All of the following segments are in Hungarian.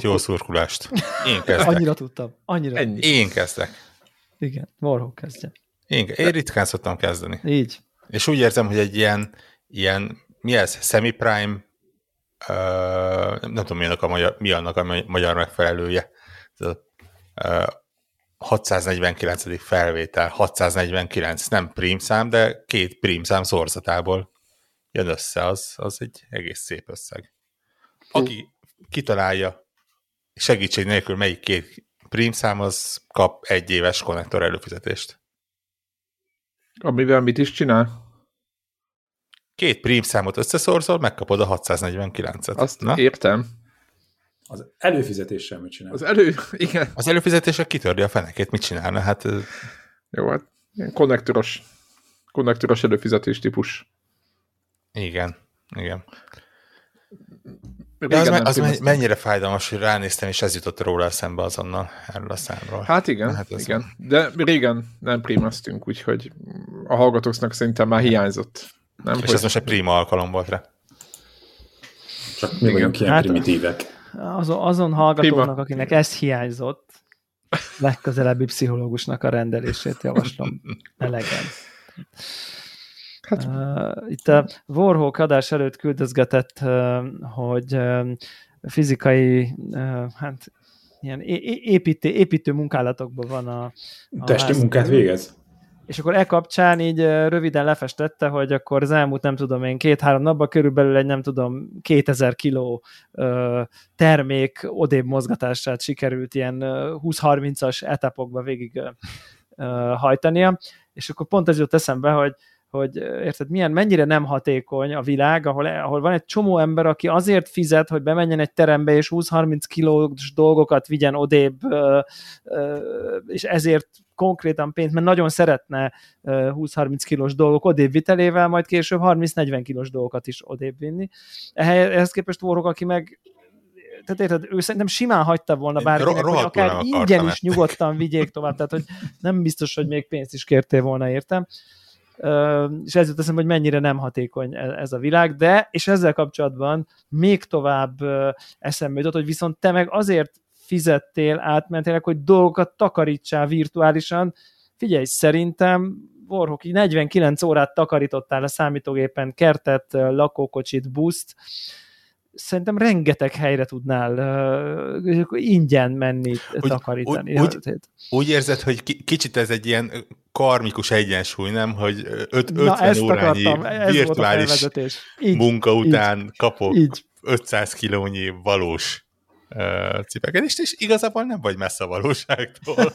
estét, jó szurkulást. Én kezdek. Annyira tudtam. Annyira. Ennyi. Én kezdek. Igen, Warhol kezdje. Én, én ritkán szoktam kezdeni. Így. És úgy érzem, hogy egy ilyen, ilyen mi ez, semi-prime, uh, nem tudom, mi annak a magyar, mi annak a magyar megfelelője. Uh, 649. felvétel, 649, nem prímszám, de két prímszám szorzatából jön össze, az, az egy egész szép összeg. Aki kitalálja segítség nélkül melyik két prímszám, az kap egy éves konnektor előfizetést. Amivel mit is csinál? Két prímszámot összeszorzol, megkapod a 649-et. Azt Na? értem. Az előfizetéssel mit csinál? Az elő, igen. Az előfizetéssel kitördi a fenekét, mit csinálna? Hát... Jó, hát ilyen konnektoros, konnektoros előfizetés típus. Igen, igen. De az, me, az mennyire fájdalmas, hogy ránéztem, és ez jutott róla eszembe azonnal erről a számról. Hát igen, hát igen. De régen nem primeztünk, úgyhogy a hallgatóknak szerintem már hiányzott. Nem, és hogy... ez most egy prima alkalom volt rá. Csak mi igen. vagyunk ilyen hát, primitívek azon, azon hallgatóknak, Prima. akinek ez hiányzott, legközelebbi pszichológusnak a rendelését javaslom. Elegen. Hát. Uh, itt a Warhawk adás előtt küldözgetett, uh, hogy uh, fizikai, uh, hát ilyen építő, építő munkálatokban van a, a Testi munkát végez? és akkor e kapcsán így röviden lefestette, hogy akkor az elmúlt nem tudom én két-három napban körülbelül egy nem tudom 2000 kiló termék odébb mozgatását sikerült ilyen 20-30-as etapokba végig hajtania, és akkor pont ez jut eszembe, hogy hogy érted, milyen, mennyire nem hatékony a világ, ahol, ahol van egy csomó ember, aki azért fizet, hogy bemenjen egy terembe, és 20-30 kilós dolgokat vigyen odébb, és ezért konkrétan pénzt, mert nagyon szeretne 20-30 kilós dolgok odébb vitelével, majd később 30-40 kilós dolgokat is odébb vinni. Ehhez képest Warhawk, aki meg tehát érted, ő szerintem simán hagyta volna bárkinek, hogy akár ingyen is nyugodtan vigyék tovább, tehát hogy nem biztos, hogy még pénzt is kértél volna, értem és ez jut eszembe, hogy mennyire nem hatékony e, ez a világ, de, és ezzel kapcsolatban még tovább eszembe jutott, hogy viszont te meg azért fizettél átmentél, hogy dolgokat takarítsál virtuálisan. Figyelj, szerintem Warhawk 49 órát takarítottál a számítógépen, kertet, lakókocsit, buszt, szerintem rengeteg helyre tudnál uh, ingyen menni, úgy, takarítani. Úgy, úgy, úgy érzed, hogy kicsit ez egy ilyen karmikus egyensúly, nem? Hogy 50 órányi akartam, virtuális munka után így, kapok így. 500 kilónyi valós uh, cipekedést, és igazából nem vagy messze a valóságtól.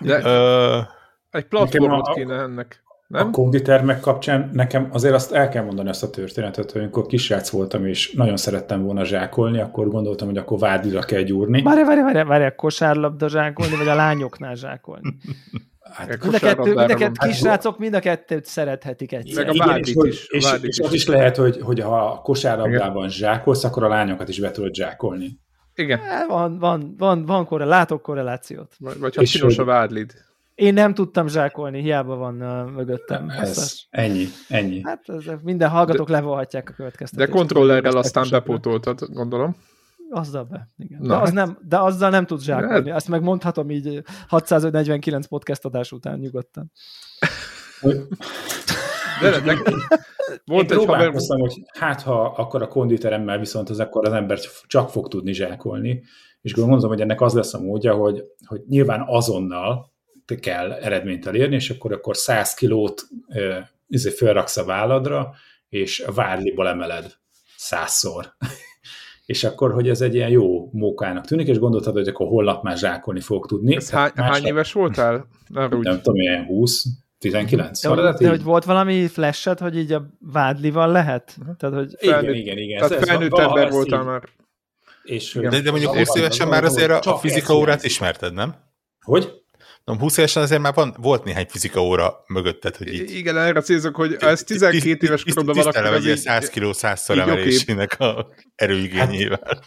De uh, egy platformot kéne ennek. Nem? A konditermek kapcsán nekem azért azt el kell mondani azt a történetet, hogy amikor kisrác voltam, és nagyon szerettem volna zsákolni, akkor gondoltam, hogy akkor vádira kell gyúrni. Várj, várj, várj, várj, a kosárlabda zsákolni, vagy a lányoknál zsákolni? Hát, mind a kettő, mind a kettő kisrácok mind a kettőt szerethetik egyszer. Meg a igen, és, is. És, és, és az is lehet, hogy, hogy ha a kosárlabdában zsákolsz, akkor a lányokat is be tudod zsákolni. Igen. Hát van, van, van, van korre, látok korrelációt. Vagy, vagy ha csinos a vádlid. Én nem tudtam zsákolni, hiába van uh, mögöttem. Ez, ennyi, ennyi. Hát ez, minden hallgatók de, levolhatják a következtetést. De kontrollerrel aztán bepótoltad, gondolom. Azzal be, igen. De, az hát. nem, de azzal nem tud zsákolni. Ezt megmondhatom így 649 podcast adás után nyugodtan. De, de, Volt Én egy próbálkoztam, hogy hát ha akkor a konditeremmel viszont az akkor az ember csak fog tudni zsákolni, és gondolom, hogy ennek az lesz a módja, hogy, hogy nyilván azonnal kell eredményt elérni, és akkor, akkor 100 kilót izé felraksz a válladra, és a vádliból emeled százszor. és akkor, hogy ez egy ilyen jó mókának tűnik, és gondoltad, hogy akkor holnap már zsákolni fog tudni. Ez hány, hány éves voltál? Nem, nem tudom, ilyen 20, 19. De, szóval, de, de hogy volt valami flashet, hogy így a vádlival lehet? Tehát, hogy felnőtt, igen, igen, igen. Tehát felnőtt ember voltál már. És, de, de mondjuk 20 évesen már azért a, a fizika órát ismerted, nem? Hogy? Nem, 20 évesen azért már van, volt néhány fizika óra mögötted, hogy így... Igen, erre célzok, hogy ez 12 éves koromban valaki... Tisztelem egy 100 kiló 100 emelésének a erőigényével. Hát,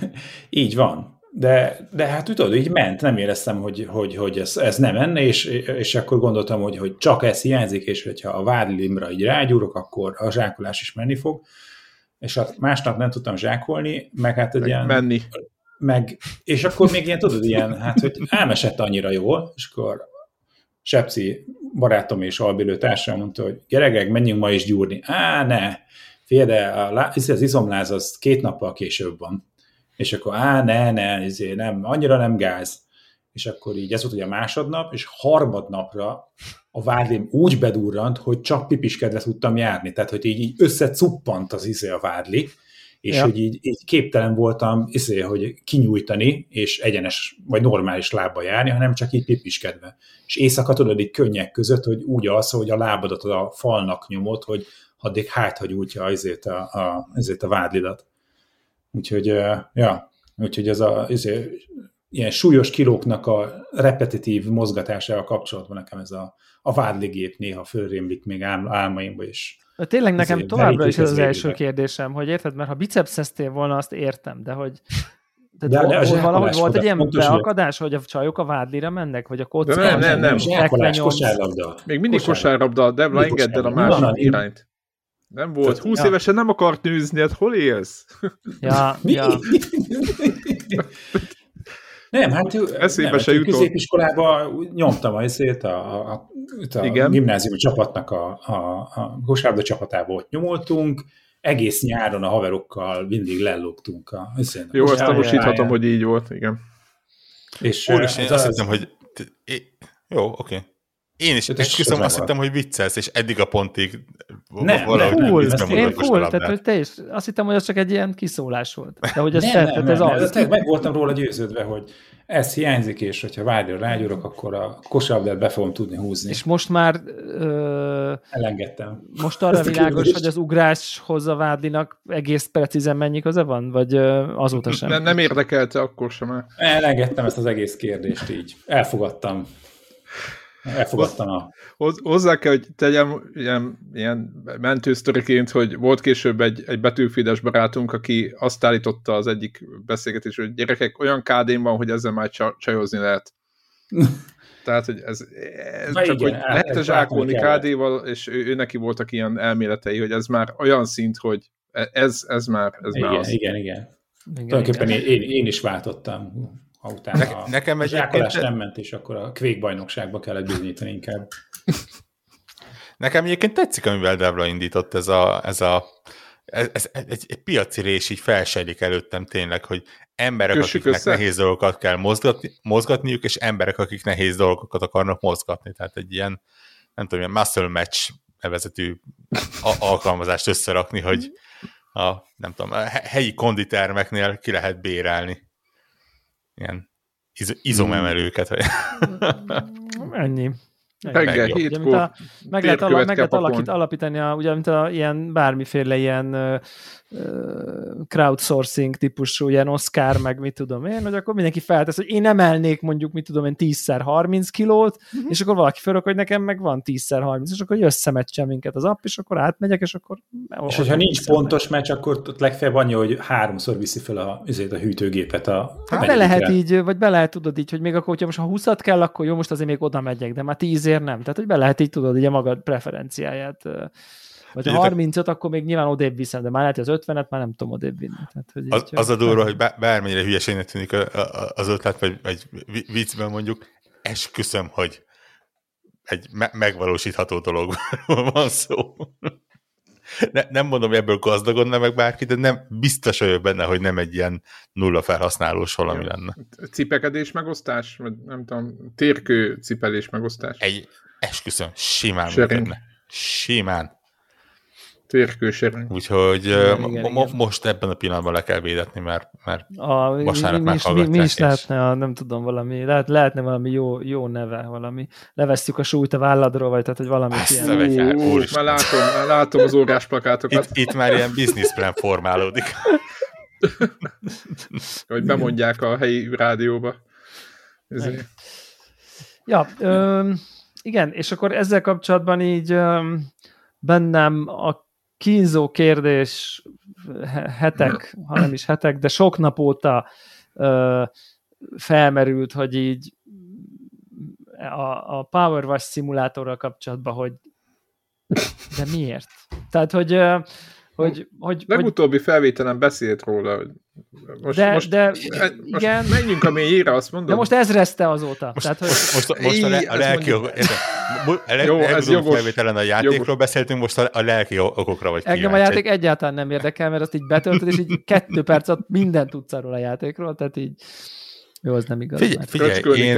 így van. De, de hát tudod, így ment, nem éreztem, hogy, hogy, hogy ez, ez nem menne, és, és akkor gondoltam, hogy, hogy csak ez hiányzik, és hogyha a vádlimra így rágyúrok, akkor a zsákolás is menni fog. és a másnap nem tudtam zsákolni, meg hát egy meg ilyen... Menni. Meg, és akkor még ilyen, tudod, ilyen, hát, hogy elmesett annyira jól, és akkor Sepsi barátom és albilő társam mondta, hogy gyerekek, menjünk ma is gyúrni. Á, ne, fél, de a, az izomláz az két nappal később van. És akkor á, ne, ne, izé, nem, annyira nem gáz. És akkor így ez volt ugye a másodnap, és harmadnapra a vádlim úgy bedurrant, hogy csak pipiskedve tudtam járni. Tehát, hogy így, így összecuppant az izé a vádli, és ja. hogy így, így képtelen voltam, izé, hogy kinyújtani, és egyenes, vagy normális lábba járni, hanem csak így pipiskedve. És éjszaka tudod, így könnyek között, hogy úgy alsz, hogy a lábadat a falnak nyomod, hogy addig hát, hogy útja azért a, a, azért a vádlidat. Úgyhogy, ja, úgyhogy ez a, ezért, ilyen súlyos kilóknak a repetitív mozgatásával kapcsolatban nekem ez a, a vádligép néha fölrémlik még ál, álmaimba is. Tényleg nekem továbbra is ez az első kérdésem, hogy érted, mert ha bicepszeztél volna, azt értem, de hogy de, de, de de valahogy volt egy ilyen beakadás, hogy a csajok a vádlira mennek, vagy a kockán? Nem, nem, nem. kosárlabda. Még mindig kosárlabda, Debla, engedd el a másik irányt. Nem volt. 20 ja. évesen nem akart nőzni, hát hol élsz? Ja, ja. Nem, hát Eszébe nem, se jutott. Középiskolában nyomtam a, a, a, a, a gimnáziumi csapatnak a, a, a kosárlabda csapatába ott nyomoltunk, egész nyáron a haverokkal mindig lellogtunk. A, a Jó, azt tanúsíthatom, hogy így volt, igen. És Úristen, én azt hiszem, hogy jó, oké. Okay. Én is esküszöm, azt hittem, hogy viccelsz, és eddig a pontig nem, valahogy nem, full, nem én full, tehát hogy te is, azt hittem, hogy az csak egy ilyen kiszólás volt. De hogy ez, nem, nem, nem, ez nem, az. Nem, meg voltam róla győződve, hogy ez hiányzik, és hogyha várja rágyúrok, akkor a kosárlabdát be fogom tudni húzni. És most már ö, elengedtem. Most arra világos, hogy az ugráshoz a Vádlinak egész precízen mennyi köze van? Vagy ö, azóta sem? Nem, nem érdekelte akkor sem. Elengedtem ezt az egész kérdést így. Elfogadtam. Elfogadtam a... Hozzá kell, hogy tegyem ilyen, ilyen mentősztoriként, hogy volt később egy, egy betűfides barátunk, aki azt állította az egyik beszélgetés, hogy gyerekek, olyan kd van, hogy ezzel már csajozni lehet. Tehát, hogy ez, ez csak, igen, hogy lehet zsákolni KD-val, és ő, ő, neki voltak ilyen elméletei, hogy ez már olyan szint, hogy e- ez, ez már, ez igen, már az. Igen, igen. igen Tulajdonképpen én, én, én is váltottam ha utána ne, a nekem egy zsákolás nem ment, és akkor a kvékbajnokságba kellett bizonyítani inkább. Nekem egyébként tetszik, amivel Devla indított ez a, ez a ez, ez, egy, egy piaci rés így felsejlik előttem tényleg, hogy emberek, Kössük akiknek össze. nehéz dolgokat kell mozgatni, mozgatniuk, és emberek, akik nehéz dolgokat akarnak mozgatni. Tehát egy ilyen, nem tudom, ilyen muscle match nevezetű alkalmazást összerakni, hogy a, nem tudom, a helyi konditermeknél ki lehet bérelni ilyen iz- izomemelőket. Ennyi. Reggel, hétkor. Meg lehet, ala, meg lehet alakít, alapítani, a, ugye, mint a, ilyen bármiféle ilyen uh, crowdsourcing típusú, ilyen Oscar, meg mit tudom én, hogy akkor mindenki feltesz, hogy én emelnék mondjuk, mit tudom én, 10x 30 kilót, uh-huh. és akkor valaki fölök, hogy nekem meg van 10x 30, és akkor összemeccsen minket az app, és akkor átmegyek, és akkor... És hogyha nincs pontos meccs, akkor ott legfeljebb annyi, hogy háromszor viszi fel a, a hűtőgépet a... Hát be lehet így, vagy be lehet tudod így, hogy még akkor, hogyha most ha 20 kell, akkor jó, most azért még oda megyek, de már 10 ér nem. Tehát, hogy be lehet így tudod így a magad preferenciáját vagy ha 35, akkor még nyilván odébb viszem, de már lehet, hogy az 50-et már nem tudom odébb vinni. Tehát, hogy az, az a durva, hogy bármennyire hülyeségnek tűnik az ötlet, vagy, vagy viccben mondjuk, esküszöm, hogy egy me- megvalósítható dologról van szó. Ne, nem mondom, hogy ebből gazdagodna meg bárki, de nem biztos vagyok benne, hogy nem egy ilyen nulla felhasználós valami ja. lenne. Cipekedés megosztás? Vagy nem tudom, térkő cipelés megosztás? Egy, esküszöm, simán működne. Simán. Térkősérünk. Úgyhogy igen, mo- igen, igen. most ebben a pillanatban le kell védetni, mert, mert a, vasárnap mi, mi, mi, mi is lehetne, a, nem tudom, valami, lehet, lehetne valami jó, jó neve, valami, levesszük a súlyt a válladról, vagy tehát, hogy valami ilyen. Ú, ú, már látom, már látom az órás plakátokat. Itt, itt már ilyen businessplan formálódik. hogy bemondják a helyi rádióba. Ezért. Ja, ö, igen, és akkor ezzel kapcsolatban így ö, bennem a kínzó kérdés hetek, ha nem is hetek, de sok nap óta ö, felmerült, hogy így a, a Power Wash szimulátorral kapcsolatban, hogy de miért? Tehát, hogy hogy, hogy, Legutóbbi hogy... felvételen beszélt róla. Most, de, most, de, most igen. menjünk a mélyére, azt mondom. De most ezrezte azóta. Most, Tehát, hogy... most, most, most a, le, a lelki okok, a le, Jó, ez jogos. felvételen a játékról jogos. beszéltünk, most a, a lelki okokra vagy Engem kíváncsi. a játék egyáltalán nem érdekel, mert azt így betöltöd, és így kettő perc alatt mindent tudsz arról a játékról, tehát így jó, az nem igaz. Figyelj, figyelj én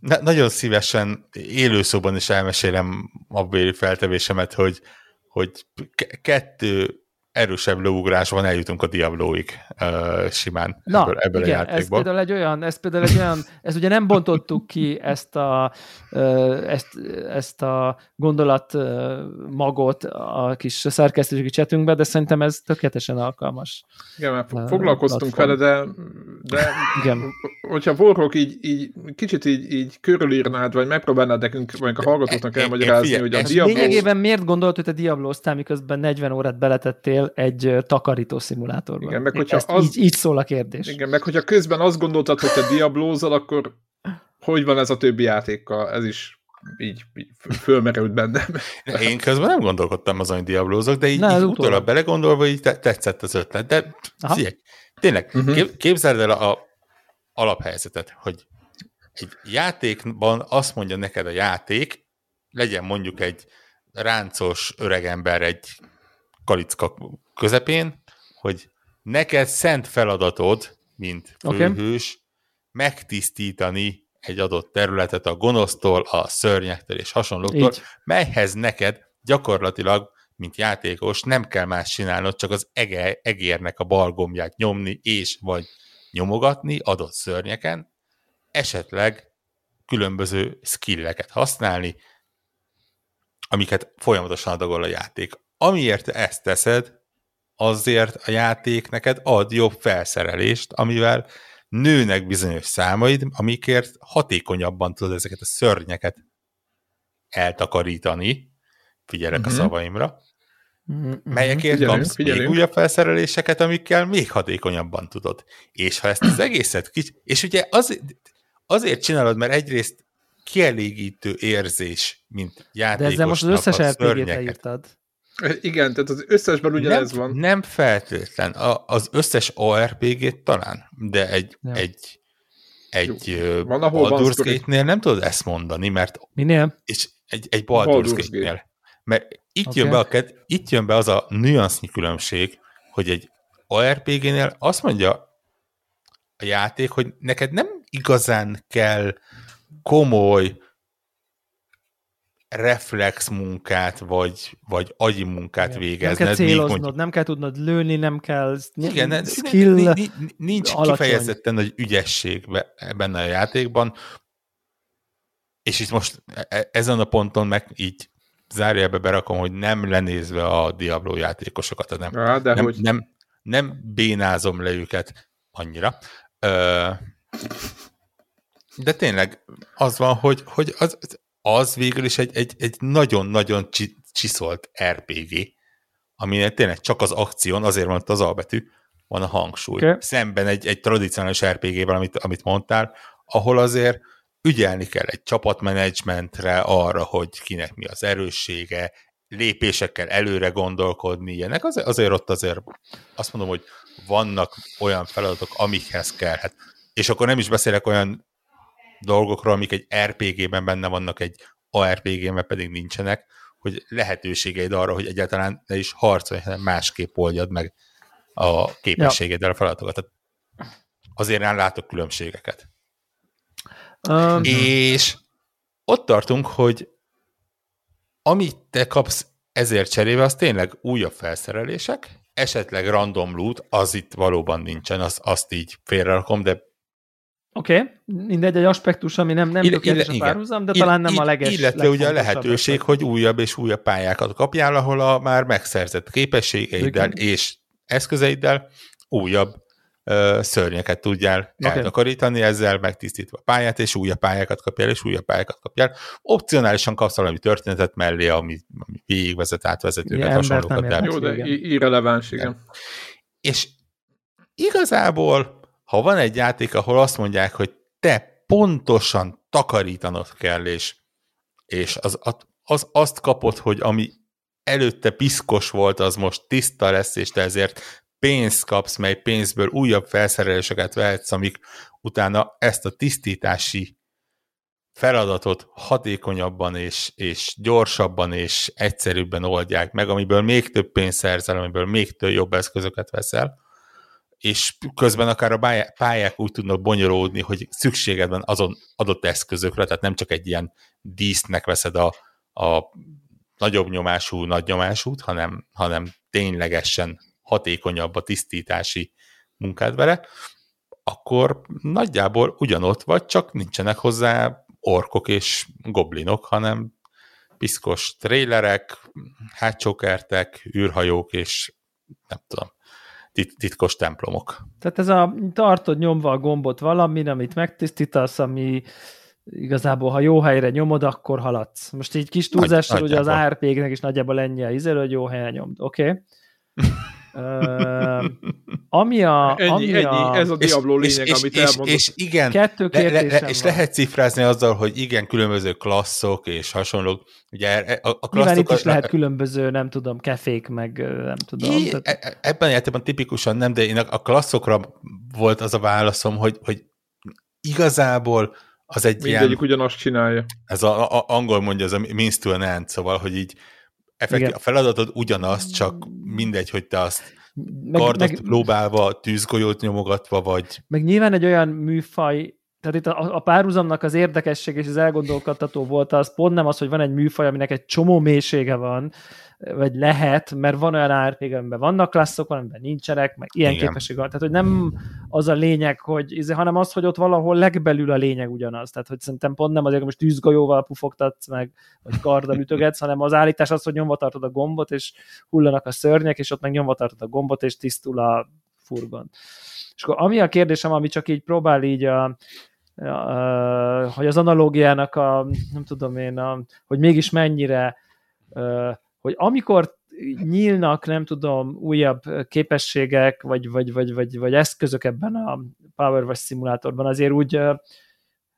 na, nagyon szívesen élőszóban is elmesélem a feltevésemet, hogy hogy kettő erősebb leugrásban eljutunk a Diabloig uh, simán Na, ebből, ebből igen, a játékból. ez például egy olyan, ez például egy olyan, ezt ugye nem bontottuk ki ezt a, ezt, ezt a gondolat magot a kis szerkesztőségi csetünkbe, de szerintem ez tökéletesen alkalmas. Igen, mert foglalkoztunk vele, de, de igen. hogyha Warhawk így, így kicsit így, így körülírnád, vagy megpróbálnád nekünk, vagy a hallgatóknak elmagyarázni, hogy a Diablo... Lényegében miért gondolt, hogy te Diablo-ztál, miközben 40 órát beletettél egy takarító szimulátorban. Igen, meg hogyha Ezt az... így, így szól a kérdés. Igen, meg hogyha közben azt gondoltad, hogy te diablózol, akkor hogy van ez a többi játékkal? Ez is így, így fölmerült bennem. Én közben nem gondolkodtam azon, hogy diablózok, de így, Na, így utólag belegondolva így tetszett az ötlet. De figyelj, tényleg, uh-huh. képzeld el a, a alaphelyzetet, hogy egy játékban azt mondja neked a játék, legyen mondjuk egy ráncos öregember egy kalicka közepén, hogy neked szent feladatod, mint főhős, okay. megtisztítani egy adott területet a gonosztól, a szörnyektől és hasonlóktól, Így. melyhez neked gyakorlatilag, mint játékos, nem kell más csinálnod, csak az ege, egérnek a balgomját nyomni, és vagy nyomogatni adott szörnyeken, esetleg különböző skilleket használni, amiket folyamatosan adagol a játék. Amiért ezt teszed, azért a játék neked ad jobb felszerelést, amivel nőnek bizonyos számaid, amikért hatékonyabban tudod ezeket a szörnyeket eltakarítani, figyelek uh-huh. a mhm. szavaimra, uh-huh. melyekért figyelünk, kapsz figyelünk. még újabb felszereléseket, amikkel még hatékonyabban tudod. És ha ezt az egészet kicsit, és ugye az, azért csinálod, mert egyrészt kielégítő érzés, mint játékosnak De ezzel most az összes RPG-t leírtad. Igen, tehát az összesben ugyanez nem, van. Nem feltétlen. A, az összes ARPG-t talán, de egy, ja. egy, egy Jó. van, ahol Baldur's Gate-nél nem tudod ezt mondani, mert... Minél? És egy, egy Baldur's, Baldur's Gate-nél. Mert itt, okay. jön be a, itt jön be az a nüansznyi különbség, hogy egy ARPG-nél azt mondja a játék, hogy neked nem igazán kell komoly reflex munkát, vagy, vagy agyi munkát Igen. végezned. Nem kell céloznod, mondjuk... nem kell tudnod lőni, nem kell Igen, skill nincs alacsony. kifejezetten nagy ügyesség benne a játékban, és itt most e, e, ezen a ponton meg így zárjába berakom, hogy nem lenézve a Diablo játékosokat, nem, ja, de nem, hogy... nem, nem bénázom le őket annyira. De tényleg az van, hogy, hogy az, az végül is egy, egy, egy nagyon-nagyon csiszolt RPG, aminek tényleg csak az akción, azért van az albetű, van a hangsúly. Okay. Szemben egy, egy tradicionális RPG-vel, amit, amit mondtál, ahol azért ügyelni kell egy csapatmenedzsmentre, arra, hogy kinek mi az erőssége, lépésekkel előre gondolkodni, ilyenek, azért, azért ott azért azt mondom, hogy vannak olyan feladatok, amikhez kellhet. És akkor nem is beszélek olyan dolgokról, amik egy RPG-ben benne vannak, egy ARPG-ben pedig nincsenek, hogy lehetőségeid arra, hogy egyáltalán ne is harcolj, hanem másképp oldjad meg a képességeddel a feladatokat. Tehát azért nem látok különbségeket. Um, és ott tartunk, hogy amit te kapsz ezért cserébe, az tényleg újabb felszerelések, esetleg random loot, az itt valóban nincsen, az, azt így félrerakom, de Oké, okay. mindegy, egy aspektus, ami nem, nem Ill, tökéletes a párhuzam, de ill, talán nem a leges. Illetve ugye a lehetőség, hogy újabb és újabb pályákat kapjál, ahol a már megszerzett képességeiddel Igen. és eszközeiddel újabb ö, szörnyeket tudjál okay. eltakarítani, ezzel megtisztítva a pályát, és újabb pályákat kapjál, és újabb pályákat kapjál. Opcionálisan kapsz valami történetet mellé, ami, ami végigvezet, átvezetőket, hasonlókat. Jó, de irreleváns, igen. És igazából ha van egy játék, ahol azt mondják, hogy te pontosan takarítanod kell, és, és az, az, azt kapod, hogy ami előtte piszkos volt, az most tiszta lesz, és te ezért pénzt kapsz, mely pénzből újabb felszereléseket vehetsz, amik utána ezt a tisztítási feladatot hatékonyabban és, és gyorsabban és egyszerűbben oldják meg, amiből még több pénzt szerzel, amiből még több jobb eszközöket veszel, és közben akár a pályák úgy tudnak bonyolódni, hogy szükséged van azon adott eszközökre, tehát nem csak egy ilyen dísznek veszed a, a nagyobb nyomású, nagy nyomásút, hanem, hanem ténylegesen hatékonyabb a tisztítási munkád vele, akkor nagyjából ugyanott vagy, csak nincsenek hozzá orkok és goblinok, hanem piszkos trélerek, hátsókertek, űrhajók és nem tudom, tit titkos templomok. Tehát ez a tartod nyomva a gombot valami, amit megtisztítasz, ami igazából, ha jó helyre nyomod, akkor haladsz. Most így kis túlzással, ugye az ARP-nek is nagyjából ennyi a izélő, hogy jó helyen nyomd. Oké? Okay? Uh, ami a... Ennyi, ami ennyi, a... ez a Diablo és, lényeg, és, amit és, elmondott. És, és igen, Kettő le, le, le, van. és lehet cifrázni azzal, hogy igen, különböző klasszok és hasonlók. Ugye a, a Nyilván itt is a, lehet különböző, nem tudom, kefék, meg nem tudom. I, tehát... E, ebben a tipikusan nem, de én a, a klasszokra volt az a válaszom, hogy, hogy igazából az egy Mindegyik ilyen... ugyanazt csinálja. Ez a, a, angol mondja, ez a means to an end, szóval, hogy így effektív, a feladatod ugyanaz, csak mindegy, hogy te azt meg, kardot meg, lóbálva, tűzgolyót nyomogatva, vagy... Meg nyilván egy olyan műfaj, tehát itt a, a párhuzamnak az érdekesség és az elgondolkodtató volt az pont nem az, hogy van egy műfaj, aminek egy csomó mélysége van, vagy lehet, mert van olyan RPG, amiben vannak klasszok, van, amiben nincsenek, meg ilyen Igen. képesség van. Tehát, hogy nem az a lényeg, hogy, izé, hanem az, hogy ott valahol legbelül a lényeg ugyanaz. Tehát, hogy szerintem pont nem azért, hogy most tűzgolyóval pufogtatsz meg, vagy karddal ütögetsz, hanem az állítás az, hogy nyomva tartod a gombot, és hullanak a szörnyek, és ott meg nyomva tartod a gombot, és tisztul a furgon. És akkor ami a kérdésem, ami csak így próbál így a, a, hogy az analógiának a, nem tudom én, a, hogy mégis mennyire hogy amikor nyílnak, nem tudom, újabb képességek, vagy, vagy, vagy, vagy, vagy eszközök ebben a Power Wash szimulátorban, azért úgy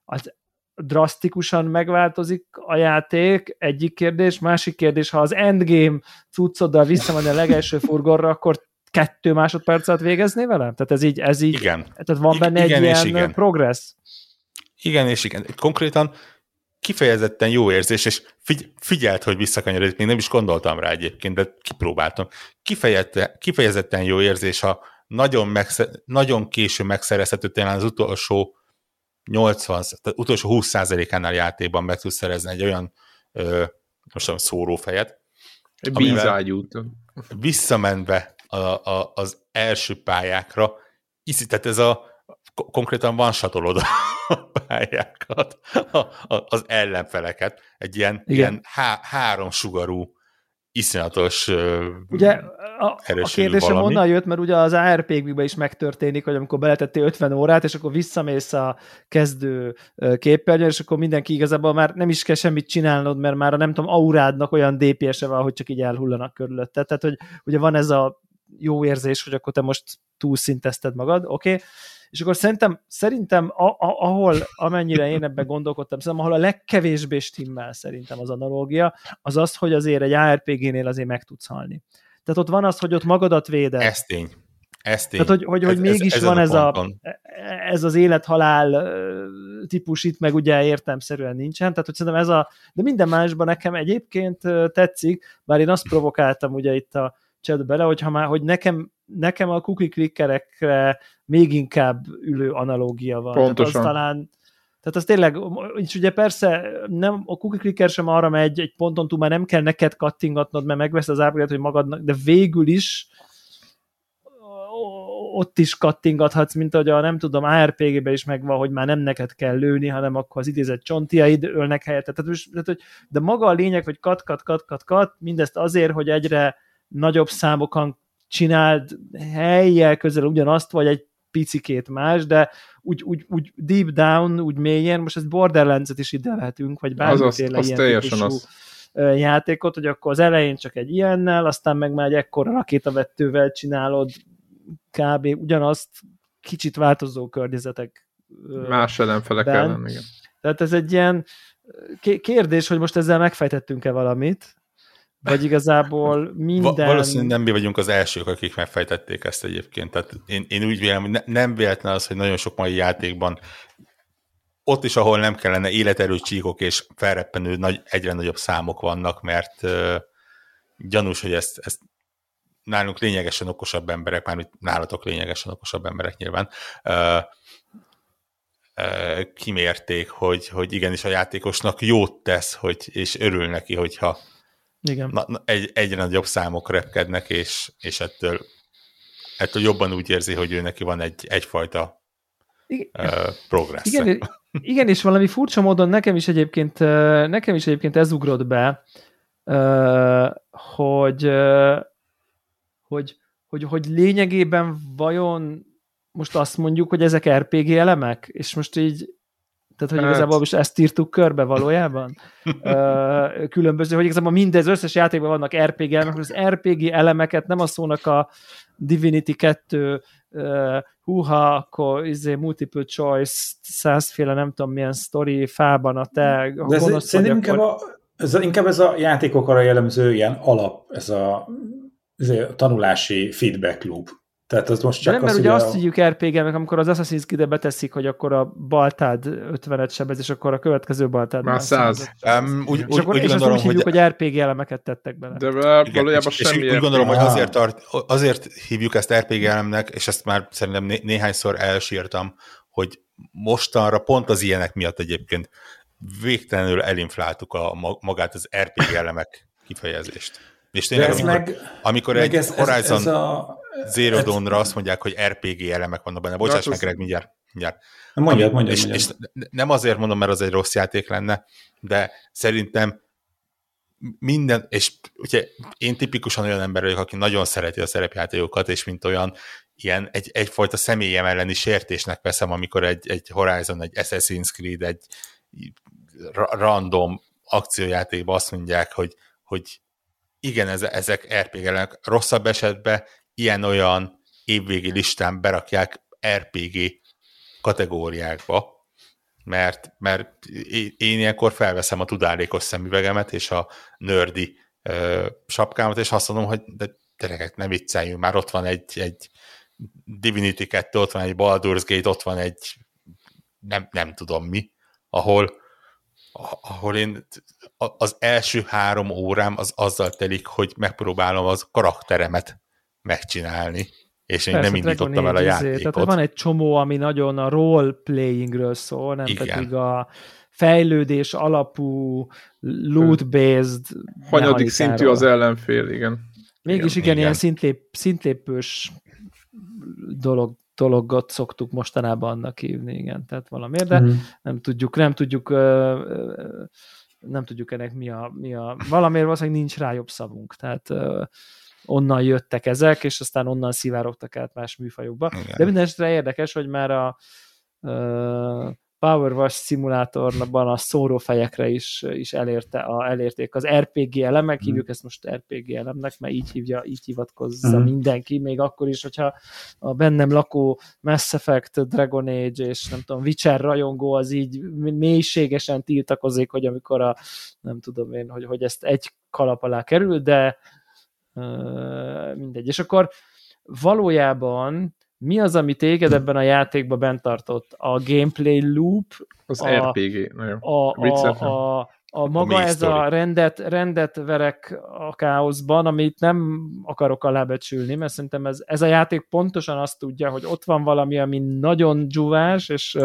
az drasztikusan megváltozik a játék, egyik kérdés, másik kérdés, ha az endgame cuccoddal visszamenni a legelső furgorra, akkor kettő másodperc alatt végezné vele? Tehát ez így, ez így igen. tehát van benne igen, egy ilyen igen. progress? Igen és igen. Konkrétan kifejezetten jó érzés, és figy- figyelt, hogy visszakanyarodik, még nem is gondoltam rá egyébként, de kipróbáltam. kifejezetten jó érzés, ha nagyon, megsze- nagyon késő megszerezhető, talán az utolsó 80, tehát utolsó 20%-ánál játékban meg tudsz szerezni egy olyan ö, most nem szórófejet. Egy bízágyút. Visszamenve a, a, az első pályákra, iszi, tehát ez a konkrétan van satolod a pályákat, a, a, az ellenfeleket, egy ilyen, ilyen há, három sugarú iszonyatos Ugye a, a kérdésem valami. onnan jött, mert ugye az ARPG-ben is megtörténik, hogy amikor beletettél 50 órát, és akkor visszamész a kezdő képernyőre, és akkor mindenki igazából már nem is kell semmit csinálnod, mert már a nem tudom, aurádnak olyan DPS-e van, hogy csak így elhullanak körülötte. Tehát, hogy ugye van ez a jó érzés, hogy akkor te most túlszintezted magad, oké, okay? És akkor szerintem, szerintem a, a, ahol, amennyire én ebben gondolkodtam, szerintem ahol a legkevésbé stimmel szerintem az analógia, az az, hogy azért egy ARPG-nél azért meg tudsz halni. Tehát ott van az, hogy ott magadat véded. Ez tény. Ez tény. Tehát, hogy, hogy, hogy ez, mégis ez, van ez, a, ez az élethalál típus itt, meg ugye értelmszerűen nincsen, tehát hogy szerintem ez a, de minden másban nekem egyébként tetszik, bár én azt provokáltam ugye itt a chat bele, hogy, ha már, hogy nekem, nekem a cookie clickerekre még inkább ülő analógia van. Pontosan. Tehát az talán tehát az tényleg, és ugye persze nem, a cookie clicker sem arra megy, egy ponton túl már nem kell neked kattingatnod, mert megvesz az ábrát, hogy magadnak, de végül is ott is kattingathatsz, mint hogy a nem tudom, ARPG-ben is megvan, hogy már nem neked kell lőni, hanem akkor az idézett csontiaid ölnek helyette. Tehát, tehát, hogy, de maga a lényeg, hogy kat, kat, kat, kat, kat, mindezt azért, hogy egyre nagyobb számokon csináld helyjel közel ugyanazt, vagy egy picikét más, de úgy, úgy, úgy deep down, úgy mélyen, most ezt Borderlands-et is ide lehetünk, vagy bármiféle az, ilyen típusú az. játékot, hogy akkor az elején csak egy ilyennel, aztán meg már egy ekkora rakétavettővel csinálod kb. ugyanazt kicsit változó környezetek Más ellenfelek ellen, igen. Tehát ez egy ilyen kérdés, hogy most ezzel megfejtettünk-e valamit, vagy igazából minden... Valószínűleg nem mi vagyunk az elsők, akik megfejtették ezt egyébként. Tehát én, én úgy vélem, hogy ne, nem véletlen az, hogy nagyon sok mai játékban ott is, ahol nem kellene életerő csíkok és felreppenő nagy, egyre nagyobb számok vannak, mert uh, gyanús, hogy ezt, ezt nálunk lényegesen okosabb emberek, mármint nálatok lényegesen okosabb emberek nyilván, uh, uh, kimérték, hogy, hogy igenis a játékosnak jót tesz, hogy, és örül neki, hogyha Igen. Na, na, egy, egyre nagyobb számok repkednek, és, és ettől, ettől jobban úgy érzi, hogy ő neki van egy, egyfajta Igen. uh, progressz. Igen, igen, és valami furcsa módon nekem is egyébként, nekem is egyébként ez ugrott be, hogy, hogy, hogy, hogy lényegében vajon most azt mondjuk, hogy ezek RPG elemek, és most így tehát, hogy hát. igazából most ezt írtuk körbe valójában. Különböző, hogy igazából mindez összes játékban vannak RPG elemek, az RPG elemeket nem a szónak a Divinity 2 uh, húha, akkor izé, multiple choice, százféle nem tudom milyen sztori, fában a te De ez, szerintem inkább, a, ez a, inkább ez a játékokra jellemző ilyen alap, ez a, ez a tanulási feedback loop. Tehát az most csak De nem, az, mert ugye a... azt hívjuk RPG-nek, amikor az Assassin's Creed-be beteszik, hogy akkor a baltád 50-et sebez, és akkor a következő baltád már 100. Um, úgy, és úgy, akkor, úgy és gondolom, azt úgy hívjuk, hogy... hogy RPG elemeket tettek bele. De valójában és, semmi és úgy gondolom, hogy azért, tart, azért hívjuk ezt RPG elemnek, és ezt már szerintem né- néhányszor elsírtam, hogy mostanra pont az ilyenek miatt egyébként végtelenül elinfláltuk a magát az RPG elemek kifejezést. És tényleg, amikor, meg, amikor meg egy ez, Horizon ez, ez a, Zero Dawn-ra azt mondják, hogy RPG elemek vannak benne. Bocsáss meg, Greg, mindjárt. mindjárt. Mondjad, mondjad, és, mondjad. és nem azért mondom, mert az egy rossz játék lenne, de szerintem minden, és ugye én tipikusan olyan ember vagyok, aki nagyon szereti a szerepjátékokat, és mint olyan ilyen egy, egyfajta személyem elleni sértésnek veszem, amikor egy, egy Horizon, egy Assassin's Creed, egy random akciójátékban azt mondják, hogy, hogy igen, ezek RPG-nek rosszabb esetben ilyen-olyan évvégi listán berakják RPG kategóriákba, mert, mert én ilyenkor felveszem a tudálékos szemüvegemet és a nördi ö, sapkámat, és azt mondom, hogy de gyerekek, nem vicceljünk, már ott van egy, egy Divinity 2, ott van egy Baldur's Gate, ott van egy nem, nem tudom mi, ahol, ahol én az első három órám az azzal telik, hogy megpróbálom az karakteremet megcsinálni, és én Persze, nem indítottam el a játékot. Tehát van egy csomó, ami nagyon a role-playingről szól, nem Igen. pedig a fejlődés alapú, loot-based Hanyadik szintű az ellenfél, igen. Mégis igen, igen, ilyen szintlép, szintlépős dolog, dologot szoktuk mostanában annak hívni, igen, tehát valamiért, de mm. nem tudjuk, nem tudjuk nem tudjuk ennek mi a, mi a valamiért valószínűleg nincs rá jobb szavunk, tehát onnan jöttek ezek, és aztán onnan szivárogtak át más műfajokba. Igen. De minden esetre érdekes, hogy már a uh, Power Wash szimulátorban a szórófejekre is, is elérte a, elérték az RPG elemek, mm. hívjuk ezt most RPG elemnek, mert így hívja, így hivatkozza mm. mindenki, még akkor is, hogyha a bennem lakó Mass Effect, Dragon Age és nem tudom, Witcher rajongó az így mélységesen tiltakozik, hogy amikor a nem tudom én, hogy, hogy ezt egy kalap alá kerül, de mindegy. És akkor valójában mi az, ami téged ebben a játékban bent tartott? A gameplay loop? Az a, RPG. A, a, a, a, maga a ez story. a rendet, rendet verek a káoszban, amit nem akarok alábecsülni, mert szerintem ez, ez a játék pontosan azt tudja, hogy ott van valami, ami nagyon dzsuvás, és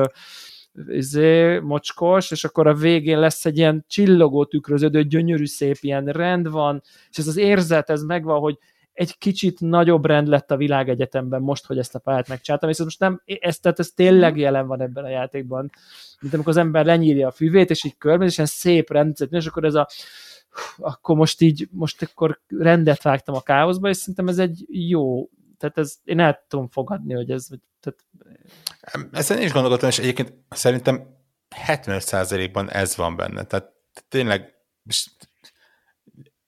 izé, mocskos, és akkor a végén lesz egy ilyen csillogó tükröződő, gyönyörű szép ilyen rend van, és ez az érzet, ez megvan, hogy egy kicsit nagyobb rend lett a világegyetemben most, hogy ezt a pályát megcsináltam, és ez most nem, ez, tehát ez tényleg jelen van ebben a játékban, mint amikor az ember lenyírja a füvét, és így körbe, és ilyen szép rendszer, és akkor ez a akkor most így, most akkor rendet vágtam a káoszba, és szerintem ez egy jó, tehát ez, én el tudom fogadni, hogy ez, tehát ezen is gondolkodtam, és egyébként szerintem 75%-ban ez van benne. Tehát tényleg,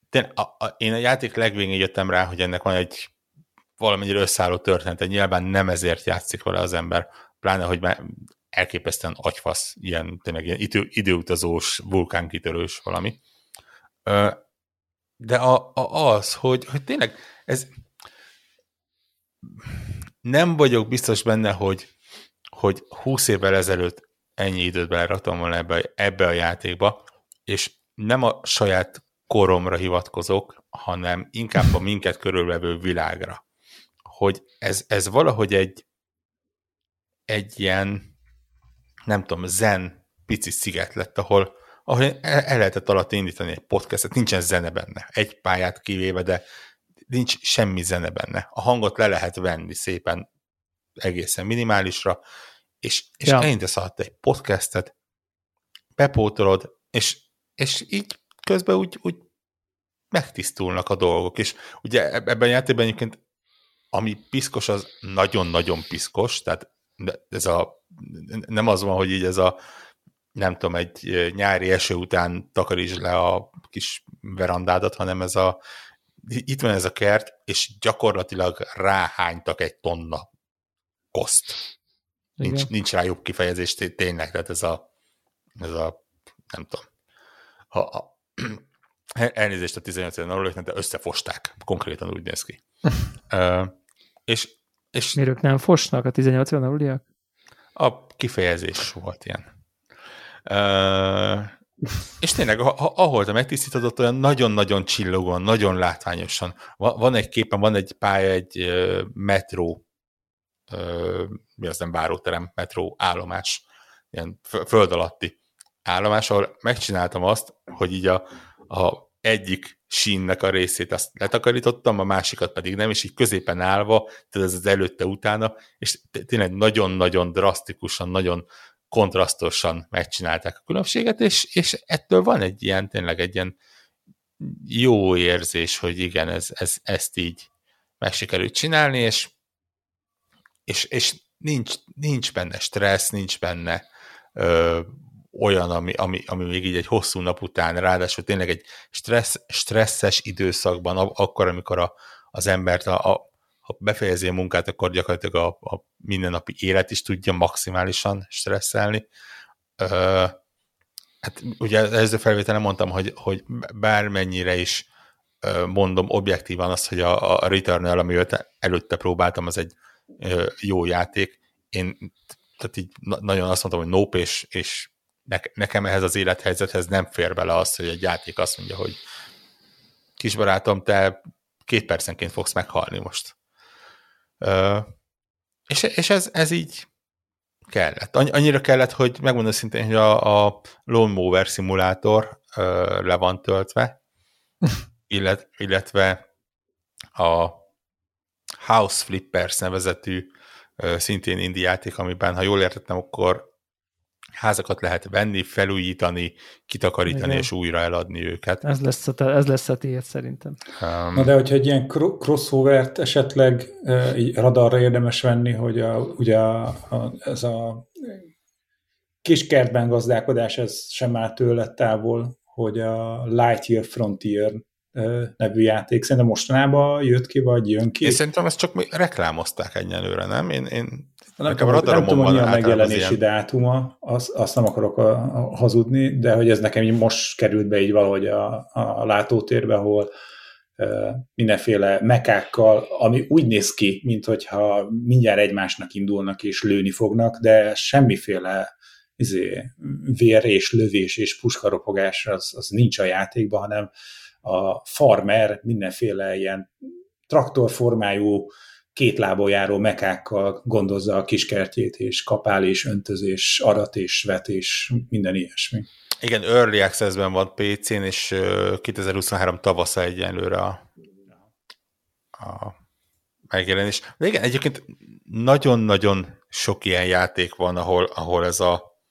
tényleg a, a, én a játék legvégén jöttem rá, hogy ennek van egy valamennyire összeálló történet, nyilván nem ezért játszik vele az ember, pláne, hogy már elképesztően agyfasz, ilyen tényleg ilyen idő, időutazós, vulkánkitörős valami. de a, a, az, hogy, hogy tényleg ez nem vagyok biztos benne, hogy, hogy 20 évvel ezelőtt ennyi időt beleraktam volna ebbe, ebbe a játékba, és nem a saját koromra hivatkozok, hanem inkább a minket körülvevő világra. Hogy ez, ez valahogy egy, egy ilyen, nem tudom, zen pici sziget lett, ahol, ahol el, el lehetett alatt indítani egy podcastet, nincsen zene benne, egy pályát kivéve, de nincs semmi zene benne. A hangot le lehet venni szépen egészen minimálisra, és, és ja. elindítesz alatt egy podcastet, bepótolod, és, és így közben úgy, úgy megtisztulnak a dolgok, és ugye ebben a játékban egyébként ami piszkos, az nagyon-nagyon piszkos, tehát ez a, nem az van, hogy így ez a nem tudom, egy nyári eső után takarítsd le a kis verandádat, hanem ez a itt van ez a kert, és gyakorlatilag ráhánytak egy tonna koszt. Nincs, nincs rá jobb kifejezés tényleg, tehát ez a, ez a nem tudom, ha, ha, elnézést a 18 éven de összefosták, konkrétan úgy néz ki. uh, és, és Miért ők nem fosnak a 18 éven A kifejezés volt ilyen. Uh, és tényleg, ahol te megtisztítod, ott olyan nagyon-nagyon csillogóan, nagyon látványosan. Van egy képen, van egy pálya, egy metró, mi az nem báróterem, metró állomás, ilyen föld alatti állomás, ahol megcsináltam azt, hogy így a, a egyik sínnek a részét azt letakarítottam, a másikat pedig nem, és így középen állva, tehát ez az előtte-utána, és tényleg nagyon-nagyon drasztikusan, nagyon kontrasztosan megcsinálták a különbséget, és, és ettől van egy ilyen, tényleg egy ilyen jó érzés, hogy igen, ez, ez, ezt így meg sikerült csinálni, és, és, és nincs, nincs benne stressz, nincs benne ö, olyan, ami, ami, ami még így egy hosszú nap után, ráadásul tényleg egy stressz, stresszes időszakban, akkor, amikor a, az embert a, a, ha befejezi a munkát, akkor gyakorlatilag a, a mindennapi élet is tudja maximálisan stresszelni. Ö, hát ugye előző felvételen mondtam, hogy, hogy bármennyire is mondom objektívan azt, hogy a, a Returnal, ami előtte próbáltam, az egy jó játék. Én tehát így nagyon azt mondtam, hogy nope, és, és nekem ehhez az élethelyzethez nem fér bele az, hogy egy játék azt mondja, hogy kisbarátom, te két percenként fogsz meghalni most. És, és ez, ez így kellett. Annyira kellett, hogy megmondom szintén, hogy a, a Lone Mover szimulátor le van töltve, illet, illetve a House Flippers nevezetű szintén indi játék, amiben, ha jól értettem, akkor házakat lehet venni, felújítani, kitakarítani Igen. és újra eladni őket. Ez lesz a, ez lesz a tiéd szerintem. Um, Na de hogyha egy ilyen crossovert esetleg uh, így radarra érdemes venni, hogy a, ugye a, a, ez a kis kertben gazdálkodás, ez sem áll tőle távol, hogy a Lightyear Frontier nevű játék. Szerintem mostanában jött ki, vagy jön ki? Én szerintem ezt csak reklámozták egyelőre, nem? Én, én nem tudom, nem tudom, hogy a megjelenési ilyen... dátuma, azt, azt nem akarok a, a, hazudni, de hogy ez nekem így most került be így valahogy a, a látótérbe, ahol uh, mindenféle mekákkal, ami úgy néz ki, mint hogyha mindjárt egymásnak indulnak és lőni fognak, de semmiféle izé, vér és lövés és puskaropogás az, az nincs a játékban, hanem a farmer mindenféle ilyen traktorformájú két lábon járó mekákkal gondozza a kiskertjét, és kapál, és öntözés, arat, és vet, és minden ilyesmi. Igen, Early Access-ben van PC-n, és 2023 tavasza egyenlőre a, a megjelenés. De igen, egyébként nagyon-nagyon sok ilyen játék van, ahol, ahol ez a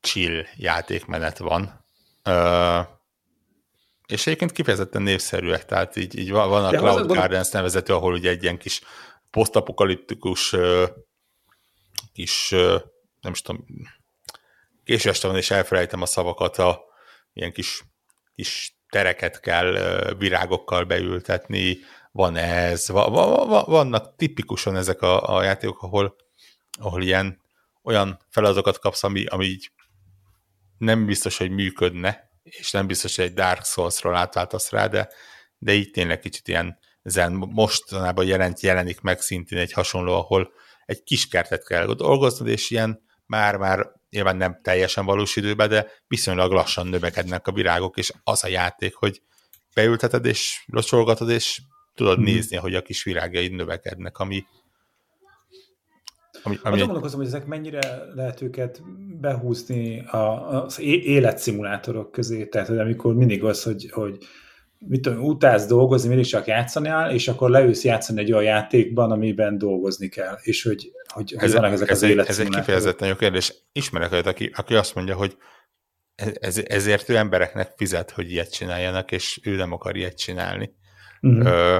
chill játékmenet van. Uh, és egyébként kifejezetten népszerűek, tehát így, így van a Cloud az, Gardens nevezető, ahol ugye egy ilyen kis posztapokaliptikus kis, nem is tudom, késő este van, és elfelejtem a szavakat, a ilyen kis, kis tereket kell virágokkal beültetni, van ez, va, va, va, vannak tipikusan ezek a, a játékok, ahol, ahol ilyen olyan feladatokat kapsz, ami, ami így nem biztos, hogy működne, és nem biztos, hogy egy Dark Souls-ról átváltasz rá, de, de így tényleg kicsit ilyen zen mostanában jelent, jelenik meg szintén egy hasonló, ahol egy kis kertet kell dolgoznod, és ilyen már-már nyilván nem teljesen valós időben, de viszonylag lassan növekednek a virágok, és az a játék, hogy beülteted és locsolgatod, és tudod hmm. nézni, hogy a kis virágjaid növekednek, ami ami, ami Azon gondolkozom, hogy ezek mennyire lehet őket behúzni az életszimulátorok közé, tehát hogy amikor mindig az, hogy, hogy mit tudom, utálsz dolgozni, mindig csak játszani és akkor leülsz játszani egy olyan játékban, amiben dolgozni kell, és hogy, hogy, ez, vannak ezek ez az egy, Ez egy kifejezetten jó kérdés. Ismerek olyat, aki, aki azt mondja, hogy ez, ezért ő embereknek fizet, hogy ilyet csináljanak, és ő nem akar ilyet csinálni. Mm-hmm. Ö,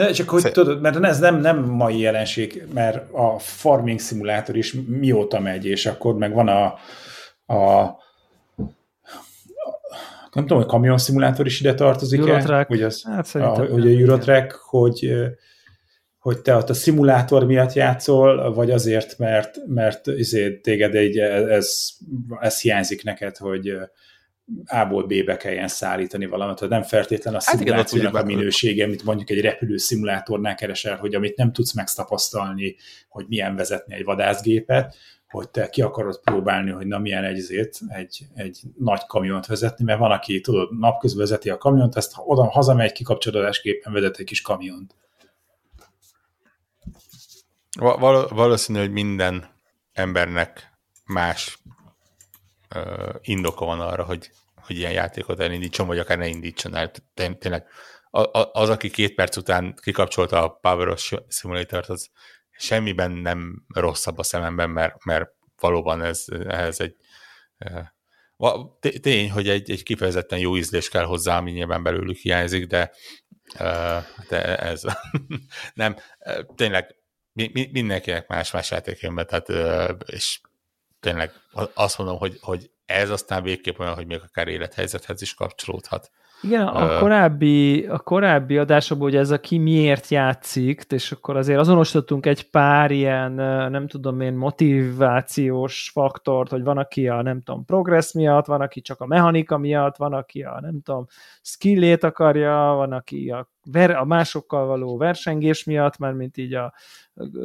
de csak hogy Szer- tudod, mert ez nem, nem mai jelenség, mert a farming szimulátor is mióta megy, és akkor meg van a, a nem tudom, hogy kamion szimulátor is ide tartozik Eurotrack. Hogy, az, hát a, hogy a Eurotrack, hogy, hogy te ott a szimulátor miatt játszol, vagy azért, mert, mert azért téged egy, ez, ez hiányzik neked, hogy a-ból B-be kelljen szállítani valamit, hogy nem feltétlen a szimulációnak hát a minősége, amit mondjuk egy repülő szimulátornál keresel, hogy amit nem tudsz megtapasztalni, hogy milyen vezetni egy vadászgépet, hogy te ki akarod próbálni, hogy na milyen egy, egy, egy nagy kamiont vezetni, mert van, aki tudod, napközben vezeti a kamiont, ezt oda hazamegy, kikapcsolódásképpen vezet egy kis kamiont. Val- valószínű, hogy minden embernek más uh, indoka van arra, hogy, hogy ilyen játékot elindítson, vagy akár ne indítson el. Tényleg az, aki két perc után kikapcsolta a Power Simulator-t, az semmiben nem rosszabb a szememben, mert, mert valóban ez, ez egy tény, hogy egy, egy kifejezetten jó ízlés kell hozzá, ami nyilván belőlük hiányzik, de, de ez nem, tényleg mindenkinek más-más játékjönbe, tehát és tényleg azt mondom, hogy, hogy ez aztán végképp olyan, hogy még akár élethelyzethez is kapcsolódhat. Igen, a korábbi, a korábbi adásokban ugye ez a ki miért játszik, és akkor azért azonosítottunk egy pár ilyen, nem tudom én, motivációs faktort, hogy van, aki a, nem tudom, progress miatt, van, aki csak a mechanika miatt, van, aki a, nem tudom, skillét akarja, van, aki a, ver, a másokkal való versengés miatt, mert mint így a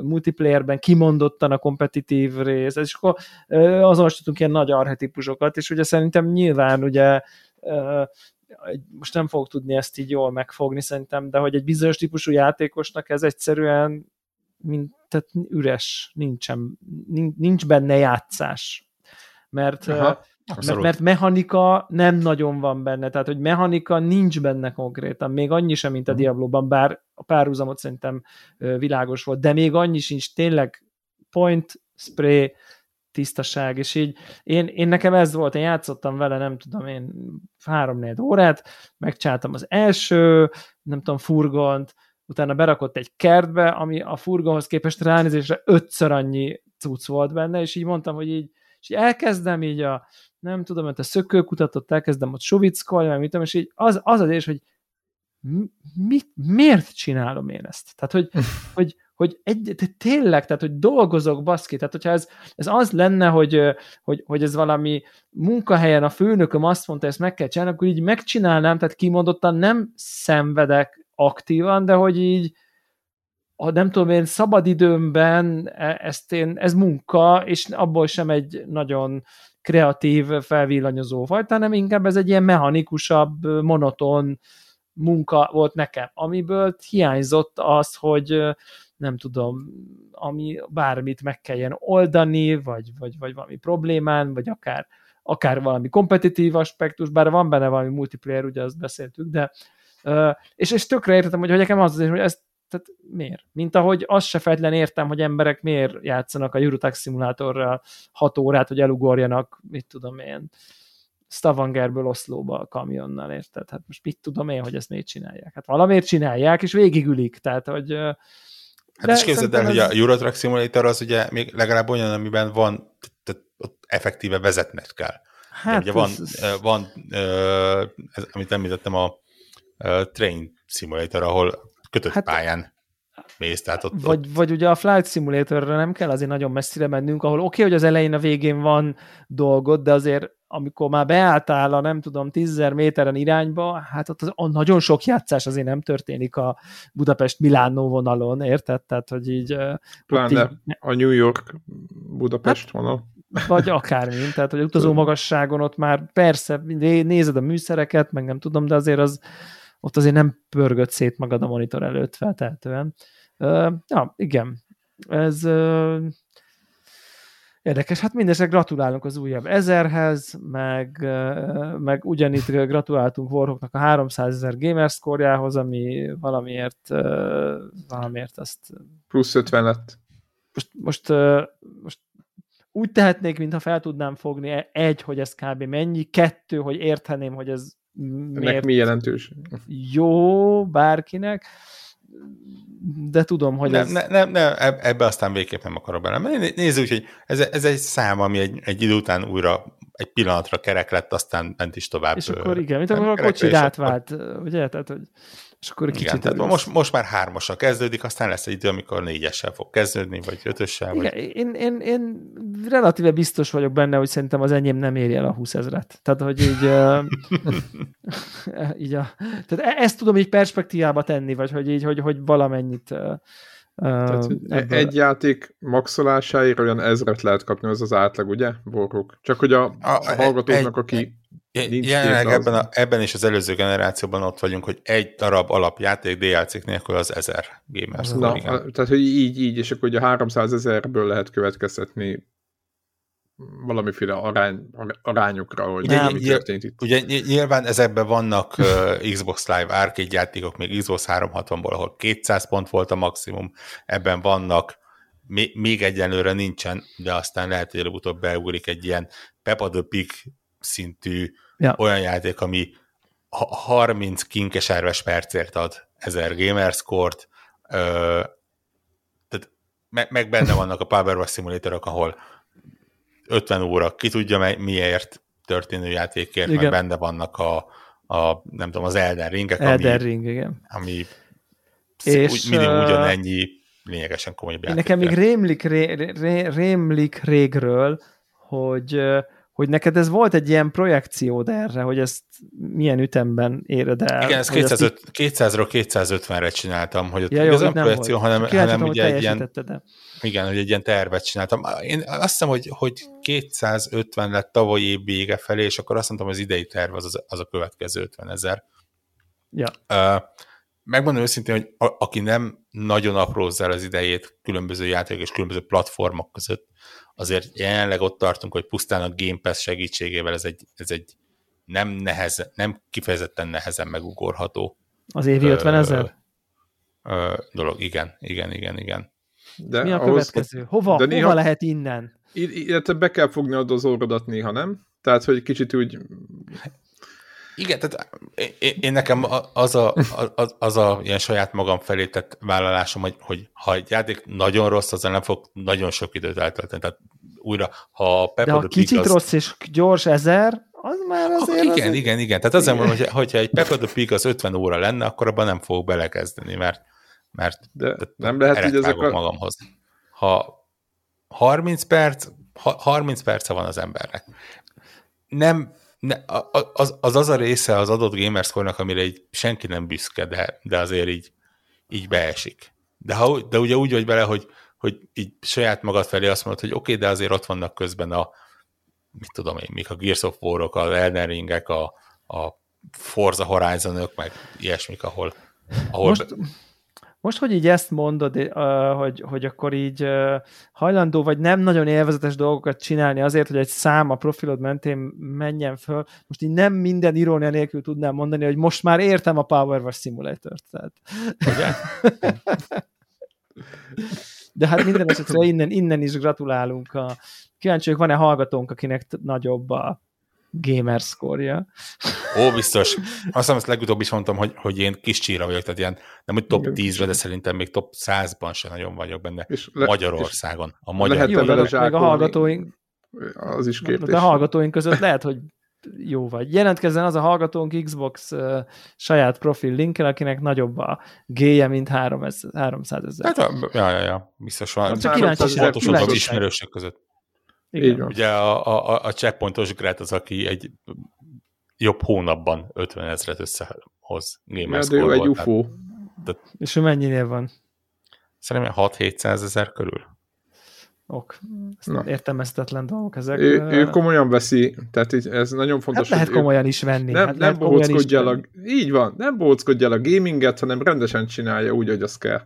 multiplayerben kimondottan a kompetitív rész, és akkor azonosítottunk ilyen nagy arhetipusokat, és ugye szerintem nyilván ugye most nem fogok tudni ezt így jól megfogni szerintem, de hogy egy bizonyos típusú játékosnak ez egyszerűen mint, tehát üres, nincsen, nincs benne játszás. Mert, Aha, mert, mert mechanika nem nagyon van benne, tehát hogy mechanika nincs benne konkrétan, még annyi sem, mint a mhm. Diablo-ban, bár a párhuzamot szerintem világos volt, de még annyi sincs, tényleg point, spray, tisztaság, és így én, én nekem ez volt, én játszottam vele, nem tudom én, három órát, megcsáltam az első, nem tudom, furgont, utána berakott egy kertbe, ami a furgonhoz képest ránézésre ötször annyi cucc volt benne, és így mondtam, hogy így, és így elkezdem így a, nem tudom, mert a szökőkutatot elkezdem ott sovickolni, meg mit tudom, és így az az, az és hogy mi, miért csinálom én ezt? Tehát, hogy, hogy, hogy egy, tényleg, tehát, hogy dolgozok, baszki, tehát, hogyha ez, ez az lenne, hogy, hogy, hogy ez valami munkahelyen a főnököm azt mondta, ezt meg kell csinálni, akkor így megcsinálnám, tehát kimondottan nem szenvedek aktívan, de hogy így a nem tudom én, szabadidőmben e, ezt én, ez munka, és abból sem egy nagyon kreatív, felvillanyozó fajta, hanem inkább ez egy ilyen mechanikusabb, monoton munka volt nekem, amiből hiányzott az, hogy nem tudom, ami bármit meg kelljen oldani, vagy, vagy, vagy valami problémán, vagy akár, akár valami kompetitív aspektus, bár van benne valami multiplayer, ugye azt beszéltük, de és, és tökre értettem, hogy, hogy nekem az azért, hogy ezt tehát miért? Mint ahogy azt se fejtlen értem, hogy emberek miért játszanak a Eurotrack szimulátorral 6 órát, hogy elugorjanak, mit tudom én, Stavangerből Oszlóba a kamionnal, érted? Hát most mit tudom én, hogy ezt miért csinálják? Hát valamiért csinálják, és végigülik, tehát hogy Hát is képzeld el, ez... hogy a Eurotrack Simulator az ugye még legalább olyan, amiben van, tehát ott effektíve vezetnek kell. Hát ugye van, ez... van ez, amit említettem, a Train Simulator, ahol kötött hát, pályán mész. Tehát ott, vagy, ott... vagy ugye a Flight Simulatorra nem kell azért nagyon messzire mennünk, ahol oké, okay, hogy az elején a végén van dolgod, de azért amikor már beálltál a nem tudom 10 méteren irányba, hát ott az, a nagyon sok játszás azért nem történik a Budapest-Milánó vonalon, érted? Tehát, hogy így... Pláne így... a New York-Budapest hát, vonal. Vagy akármi, tehát, hogy utazó magasságon ott már persze nézed a műszereket, meg nem tudom, de azért az ott azért nem pörgött szét magad a monitor előtt feltehetően. Uh, ja, igen. Ez Érdekes, hát mindesetre gratulálunk az újabb ezerhez, meg, meg ugyanitt gratuláltunk Warhawknak a 300 ezer gamerscore ami valamiért, valamiért azt... Plusz 50 lett. Most, most, most úgy tehetnék, mintha fel tudnám fogni e, egy, hogy ez kb. mennyi, kettő, hogy érteném, hogy ez miért Ennek mi jelentős? Jó bárkinek, de tudom, hogy nem, ez... Nem, nem, nem, ebbe aztán végképp nem akarok bele. Nézzük, hogy ez, ez egy szám, ami egy, egy idő után újra egy pillanatra kerek lett, aztán ment is tovább. És akkor igen, mint akkor a kocsid átvált, ugye? Tehát, hogy és akkor kicsit Igen, tehát most, most már hármasra kezdődik, aztán lesz egy idő, amikor négyessel fog kezdődni, vagy ötössel. Igen, vagy... én, én, én relatíve biztos vagyok benne, hogy szerintem az enyém nem éri el a 20 ezeret. Tehát, hogy így, így a, tehát e- ezt tudom így perspektívába tenni, vagy hogy így, hogy, hogy valamennyit tehát, ebből... Egy játék maxolásáért olyan ezret lehet kapni, az az átlag, ugye, Borgok? Csak hogy a, a, a hallgatóknak, aki Jelenleg ebben, a, ebben is az előző generációban ott vagyunk, hogy egy darab alapjáték DLC nélkül az 1000 gamers. Na, a, tehát, hogy így, így, és akkor ugye 300 ezerből lehet következtetni valamiféle arány, arányokra, hogy ugye, mi történt itt. Ugye nyilván ezekben vannak uh, Xbox Live arcade játékok, még Xbox 360-ból, ahol 200 pont volt a maximum, ebben vannak, még egyenlőre nincsen, de aztán lehet, hogy előbb-utóbb beugrik egy ilyen Peppa the Pig szintű ja. olyan játék, ami 30 kinkeserves percért ad 1000 gamerscore-t, tehát me- meg benne vannak a Power Simulatorok, ahol 50 óra, ki tudja miért történő játékért, igen. meg benne vannak a, a nem tudom, az Elden Ringek, Elden ami, Ring, igen. ami és, úgy, minimum ugyanennyi lényegesen komoly játék. Nekem még rémlik, ré, ré, rémlik régről, hogy hogy neked ez volt egy ilyen projekciód erre, hogy ezt milyen ütemben éred el. Igen, ezt 205, 200-ról 250-re csináltam, hogy ott ja, jó, nem projekció, volt. hanem, hanem ugye egy ilyen, de. igen, hogy egy ilyen tervet csináltam. Én azt hiszem, hogy, hogy 250 lett tavaly év vége felé, és akkor azt mondtam, hogy az idei terv az, az, az a következő 50 ezer. Ja. Uh, megmondom őszintén, hogy a, aki nem nagyon aprózza az idejét különböző játékok és különböző platformok között, azért jelenleg ott tartunk, hogy pusztán a Game Pass segítségével ez egy, ez egy nem, nehez, nem kifejezetten nehezen megugorható. Az évi 50 ezer? dolog, igen, igen, igen, igen. De Mi a ahhoz, következő? Hova, de néha, hova lehet innen? Illetve be kell fogni az orrodat néha, nem? Tehát, hogy kicsit úgy... Igen, tehát én, én nekem az a, az, az a ilyen saját magam felé tett vállalásom, hogy, hogy ha egy játék nagyon rossz, azzal nem fog nagyon sok időt eltölteni. Tehát újra, ha a Peppa De ha kicsit az... rossz és gyors ezer, az már azért... Ah, igen, az igen, igen. Tehát azért mondom, hogy, hogyha egy Peppa the Pig az 50 óra lenne, akkor abban nem fogok belekezdeni, mert, mert De nem lehet, hogy ezek a... magamhoz. Ha 30 perc, 30 perce van az embernek. Nem ne, az, az az a része az adott gamerscore amire így senki nem büszke, de, de azért így, így beesik. De, ha, de ugye úgy vagy bele, hogy, hogy így saját magad felé azt mondod, hogy oké, okay, de azért ott vannak közben a mit tudom én, még a Gears of War-ok, az Elden Ringek, a, a Forza horizon meg ilyesmik, ahol, ahol Most, most, hogy így ezt mondod, hogy, hogy akkor így hajlandó vagy nem nagyon élvezetes dolgokat csinálni azért, hogy egy szám a profilod mentén menjen föl, most így nem minden irónia nélkül tudnám mondani, hogy most már értem a Power Wash Simulator-t. Tehát. Ugye? De hát minden esetre innen, innen is gratulálunk. A... Kíváncsi van-e hallgatónk, akinek nagyobb a gamer score Ó, biztos. Azt hiszem, ezt legutóbb is mondtam, hogy, hogy én kis csíra vagyok, tehát ilyen, nem hogy top 10-ben, de szerintem még top 100-ban se nagyon vagyok benne. És le, Magyarországon. A magyar lehet Jó, meg a hallgatóink az is kérdés. De a hallgatóink között lehet, hogy jó vagy. Jelentkezzen az a hallgatónk Xbox uh, saját profil linkkel, akinek nagyobb a géje, mint 300 ezer. Hát, ja, ja, ja, biztos van. Hát csak kíváncsiság, az ismerősök között. Igen. Ugye a, a, a checkpointos Gret az, aki egy jobb hónapban 50 ezeret összehoz Gamers ja, egy UFO. De... És ő mennyinél van? Szerintem 6-700 ezer körül. Ok. Ezt értelmezhetetlen dolgok ezek. Ő, ő komolyan veszi, tehát ez nagyon fontos. Hát lehet komolyan is venni. Nem, hát nem bohóckodja el a, így van, nem bohóckodja el a gaminget, hanem rendesen csinálja úgy, hogy az kell.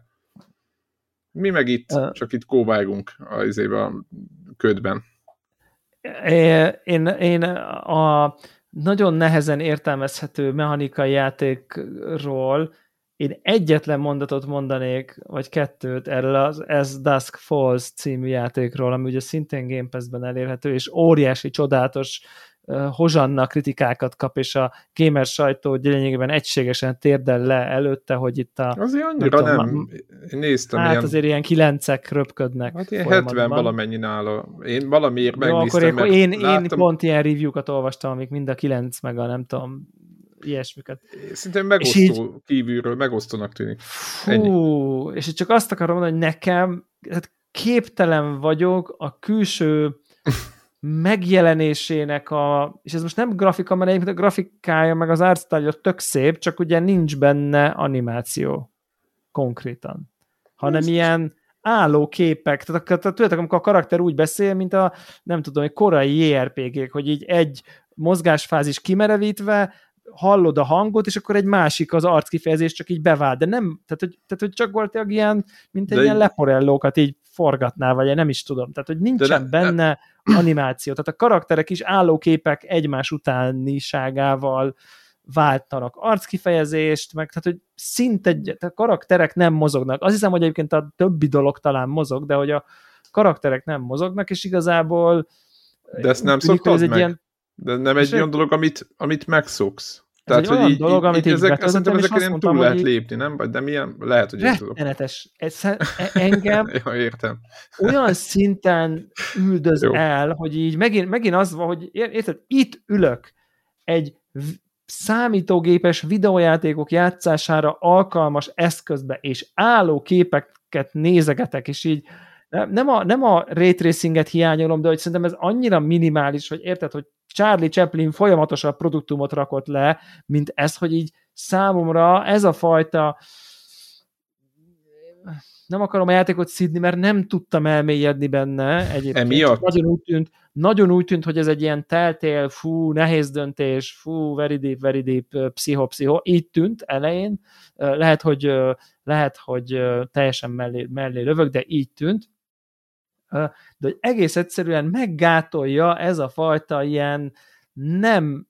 Mi meg itt, uh, csak itt kóvágunk a, izébe, a ködben. Én, én a nagyon nehezen értelmezhető mechanikai játékról én egyetlen mondatot mondanék, vagy kettőt erről az As Dusk Falls című játékról, ami ugye szintén Game Pass-ben elérhető, és óriási, csodálatos hozsanna kritikákat kap, és a gamer sajtó lényegében egységesen térdel le előtte, hogy itt a... Azért annyira nem, nem. Én néztem. Hát ilyen... azért ilyen kilencek röpködnek. Hát ilyen 70 valamennyi nála. Én valamiért Jó, megnéztem, akkor mert én, láttam... én pont ilyen review-kat olvastam, amik mind a kilenc, meg a nem tudom, ilyesmiket. Szintén megosztó és így, kívülről, megosztónak tűnik. Fú, Ennyi. és csak azt akarom mondani, hogy nekem hát képtelen vagyok a külső megjelenésének a, és ez most nem grafika, mert egyébként a grafikája meg az arcstyle tök szép, csak ugye nincs benne animáció konkrétan, hanem ez ilyen álló képek, tehát, tehát tudjátok, amikor a karakter úgy beszél, mint a, nem tudom, egy korai JRPG-k, hogy így egy mozgásfázis kimerevítve, hallod a hangot, és akkor egy másik az arckifejezés csak így bevált, de nem, tehát hogy, tehát, hogy csak volt ilyen, mint egy de ilyen így... leporellókat így forgatná, vagy én nem is tudom, tehát hogy nincsen de benne de... animáció, tehát a karakterek is állóképek egymás utániságával váltanak arckifejezést, meg tehát, hogy szinte tehát a karakterek nem mozognak. Azt hiszem, hogy egyébként a többi dolog talán mozog, de hogy a karakterek nem mozognak, és igazából de ezt nem szoktad ez egy meg? Ilyen, de nem egy olyan dolog, amit, amit megszoksz. Tehát, egy hogy olyan így, dolog, amit így ezek, szerintem ezeken túl lehet lépni, nem? De milyen, lehet, hogy Rettenetes. Ez, e- engem ja, értem. olyan szinten üldöz Jó. el, hogy így megint, megint az van, hogy érted, itt ülök egy számítógépes videójátékok játszására alkalmas eszközbe, és álló képeket nézegetek, és így nem a, nem a ray tracinget hiányolom, de hogy szerintem ez annyira minimális, hogy érted, hogy Charlie Chaplin folyamatosan produktumot rakott le, mint ez, hogy így számomra ez a fajta nem akarom a játékot szidni, mert nem tudtam elmélyedni benne egyébként. Emiatt? Nagyon úgy, tűnt, nagyon úgy tűnt, hogy ez egy ilyen teltél, fú, nehéz döntés, fú, very deep, very deep, pszicho, pszicho. Így tűnt elején. Lehet, hogy, lehet, hogy teljesen mellé, mellé lövök, de így tűnt de hogy egész egyszerűen meggátolja ez a fajta ilyen nem,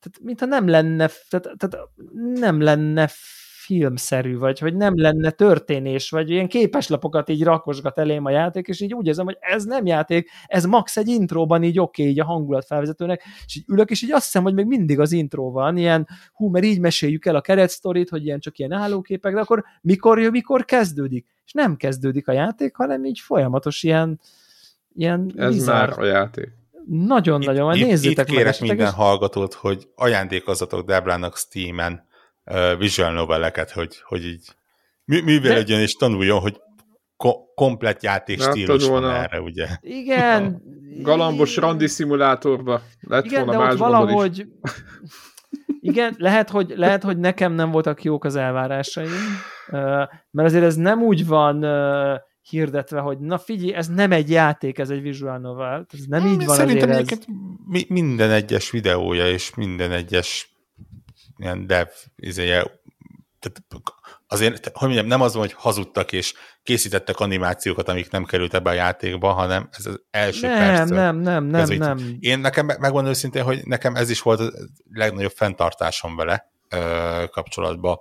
tehát mintha nem lenne, tehát, tehát nem lenne filmszerű, vagy hogy nem lenne történés, vagy ilyen képeslapokat így rakosgat elém a játék, és így úgy érzem, hogy ez nem játék, ez max egy intróban így oké, okay, így a hangulatfelvezetőnek, és így ülök, és így azt hiszem, hogy még mindig az intro van, ilyen, hú, mert így meséljük el a keretsztorit, hogy ilyen csak ilyen állóképek, de akkor mikor jön, mikor kezdődik? És nem kezdődik a játék, hanem így folyamatos ilyen, ilyen Ez bizarr. már a játék. Nagyon-nagyon, nézzétek itt kérek minden és... hallgatót, hogy ajándékozzatok Debrának Steam-en visual noveleket, hogy, hogy így művelődjön De... és tanuljon, hogy ko- komplet játék stílus van erre, ugye? Igen. A galambos randi szimulátorba lett Igen, volna de ott valahogy... Is. Igen, lehet hogy, lehet, hogy nekem nem voltak jók az elvárásaim, mert azért ez nem úgy van hirdetve, hogy na figyelj, ez nem egy játék, ez egy visual novel. Ez nem így van Szerintem azért ez... minden egyes videója és minden egyes ilyen dev izéje, tehát azért, hogy mondjam, nem az, hogy hazudtak és készítettek animációkat, amik nem került ebbe a játékba, hanem ez az első nem, perctől. Nem, nem, nem, nem, nem. Én nekem, megmondom őszintén, hogy nekem ez is volt a legnagyobb fenntartásom vele ö, kapcsolatban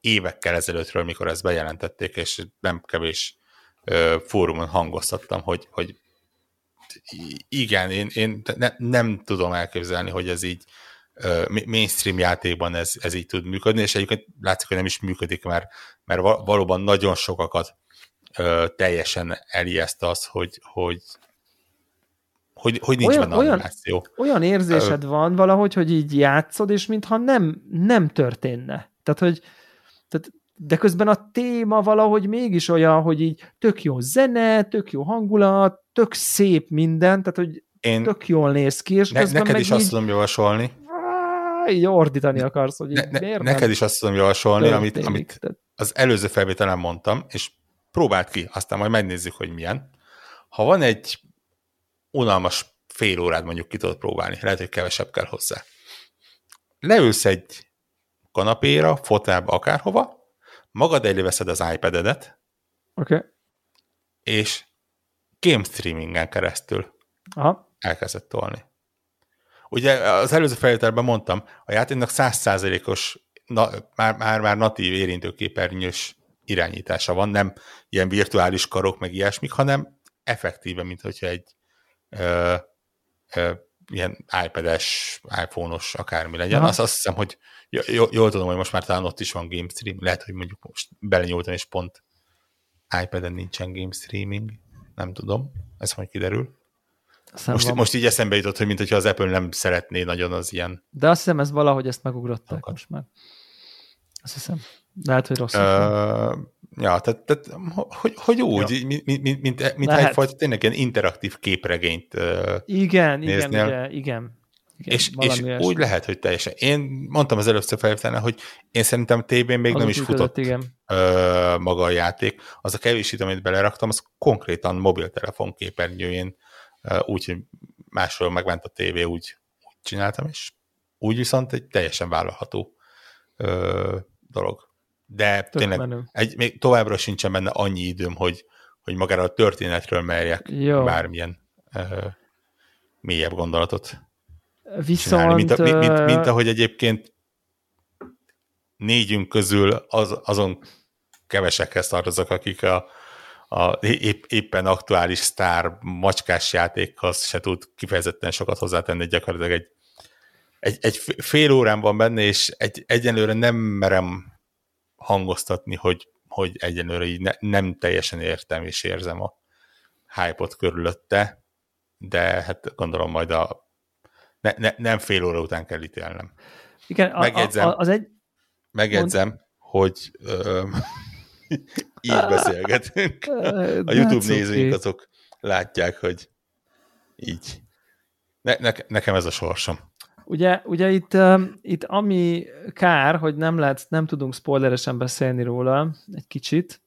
évekkel ezelőttről, mikor ezt bejelentették, és nem kevés ö, fórumon hangoztattam, hogy, hogy igen, én, én ne, nem tudom elképzelni, hogy ez így mainstream játékban ez, ez így tud működni, és egyébként látszik, hogy nem is működik, mert, mert valóban nagyon sokakat ö, teljesen elijeszt az, hogy, hogy hogy, hogy nincs olyan, benne animáció. Olyan, olyan érzésed Ö... van valahogy, hogy így játszod, és mintha nem, nem történne. Tehát, hogy tehát, de közben a téma valahogy mégis olyan, hogy így tök jó zene, tök jó hangulat, tök szép minden, tehát, hogy Én tök jól néz ki, és ne, neked meg is így, azt tudom javasolni. Így ordítani akarsz, hogy ne, ne, Neked is azt tudom javasolni, amit, amit az előző felvételen mondtam, és próbáld ki, aztán majd megnézzük, hogy milyen. Ha van egy unalmas fél órát mondjuk ki tudod próbálni, lehet, hogy kevesebb kell hozzá. Leülsz egy kanapéra, fotelbe, akárhova, magad elé veszed az iPad-edet, okay. és game streamingen keresztül Aha. elkezdett tolni. Ugye az előző felvételben mondtam, a játéknak 100%-os, na, már, már, már natív érintőképernyős irányítása van, nem ilyen virtuális karok, meg ilyesmik, hanem effektíve, mint hogyha egy ö, ö, ilyen iPad-es, iPhone-os, akármi legyen. Azt, azt hiszem, hogy jól, jól tudom, hogy most már talán ott is van game stream, lehet, hogy mondjuk most belenyúltam, és pont iPad-en nincsen game streaming, nem tudom, ez majd kiderül. Most, most így eszembe jutott, hogy mint az Apple nem szeretné nagyon az ilyen... De azt hiszem, ez valahogy ezt megugrották Akad. most már. Azt hiszem. Lehet, hogy rossz. Uh, ja, tehát, tehát hogy, hogy úgy, ja. mint, mint, mint, mint egyfajta tényleg ilyen interaktív képregényt uh, Igen, néznél. igen, ugye, igen. Igen, és, és úgy lehet, hogy teljesen. Én mondtam az először felvételen, hogy én szerintem TB-n még az nem is futott igen. Ö, maga a játék. Az a kevés amit beleraktam, az konkrétan mobiltelefon képernyőjén, úgyhogy másról megment a tévé, úgy, úgy csináltam, és úgy viszont egy teljesen vállalható ö, dolog. De Tök tényleg egy, még továbbra sincsen benne annyi időm, hogy, hogy magára a történetről merjek Jó. bármilyen ö, mélyebb gondolatot Viszont... Csinálni, mint, a, mint, mint, mint ahogy egyébként négyünk közül az, azon kevesekhez tartozok, akik a, a épp, éppen aktuális sztár macskás játékhoz se tud kifejezetten sokat hozzátenni, gyakorlatilag egy, egy, egy fél órán van benne, és egy, egyenlőre nem merem hangoztatni, hogy, hogy egyenlőre így ne, nem teljesen értem és érzem a hype-ot körülötte, de hát gondolom majd a ne, ne, nem fél óra után kell ítélnem. Igen, a, megjegyzem, a, az egy... Megjegyzem, mond... hogy ö, így beszélgetünk. A YouTube nézőink azok látják, hogy így. Ne, ne, nekem ez a sorsom. Ugye, ugye itt, uh, itt ami kár, hogy nem lehet, nem tudunk spoileresen beszélni róla egy kicsit,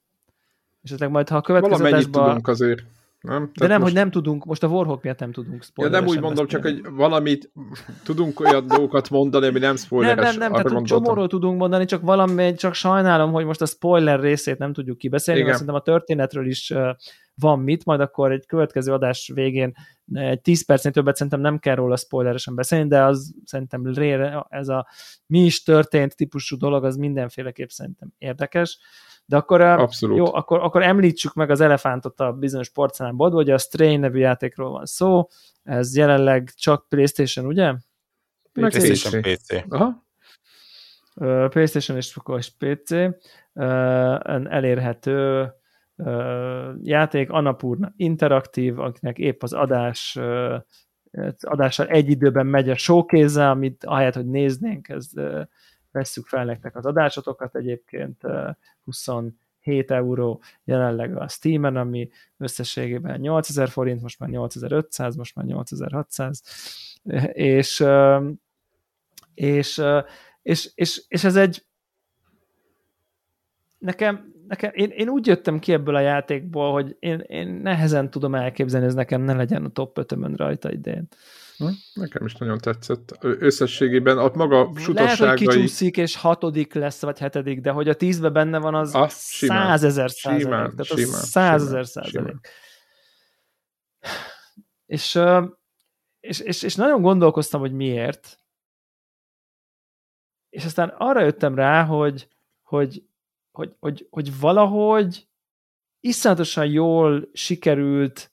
és esetleg majd, ha a következő Valamennyit adásba... tudunk azért. Nem? De nem, most... hogy nem tudunk, most a Warhawk miatt nem tudunk Ja, nem úgy mondom, csak hogy valamit tudunk olyan dolgokat mondani, ami nem spoileres. Nem, nem, nem, tehát csomóról tudunk mondani, csak valami, csak sajnálom, hogy most a spoiler részét nem tudjuk kibeszélni, mert szerintem a történetről is van mit, majd akkor egy következő adás végén egy 10 percnél többet szerintem nem kell róla spoileresen beszélni, de az szerintem ez a mi is történt típusú dolog, az mindenféleképp szerintem érdekes. De akkor, Abszolút. jó, akkor, akkor említsük meg az elefántot a bizonyos porcelánboltban, hogy a Stray nevű játékról van szó, ez jelenleg csak PlayStation, ugye? PlayStation PC. Aha. PlayStation és PC elérhető játék, Annapurna interaktív, akinek épp az adás adással egy időben megy a showkézzel, amit ahelyett, hogy néznénk, ez vesszük fel nektek az adásotokat egyébként 27 euró jelenleg a Steam-en, ami összességében 8000 forint, most már 8500, most már 8600, és, és, és, és, és ez egy nekem, nekem én, én úgy jöttem ki ebből a játékból, hogy én, én nehezen tudom elképzelni, hogy ez nekem ne legyen a top 5 rajta idén. Hm? Nekem is nagyon tetszett. Összességében a maga sutosságai... Lehet, hogy kicsúszik, és hatodik lesz, vagy hetedik, de hogy a tízbe benne van, az ah, százezer százalék. Simán, tehát az százezer százalék. És, és, és, és nagyon gondolkoztam, hogy miért. És aztán arra jöttem rá, hogy, hogy, hogy, hogy, hogy valahogy iszonyatosan jól sikerült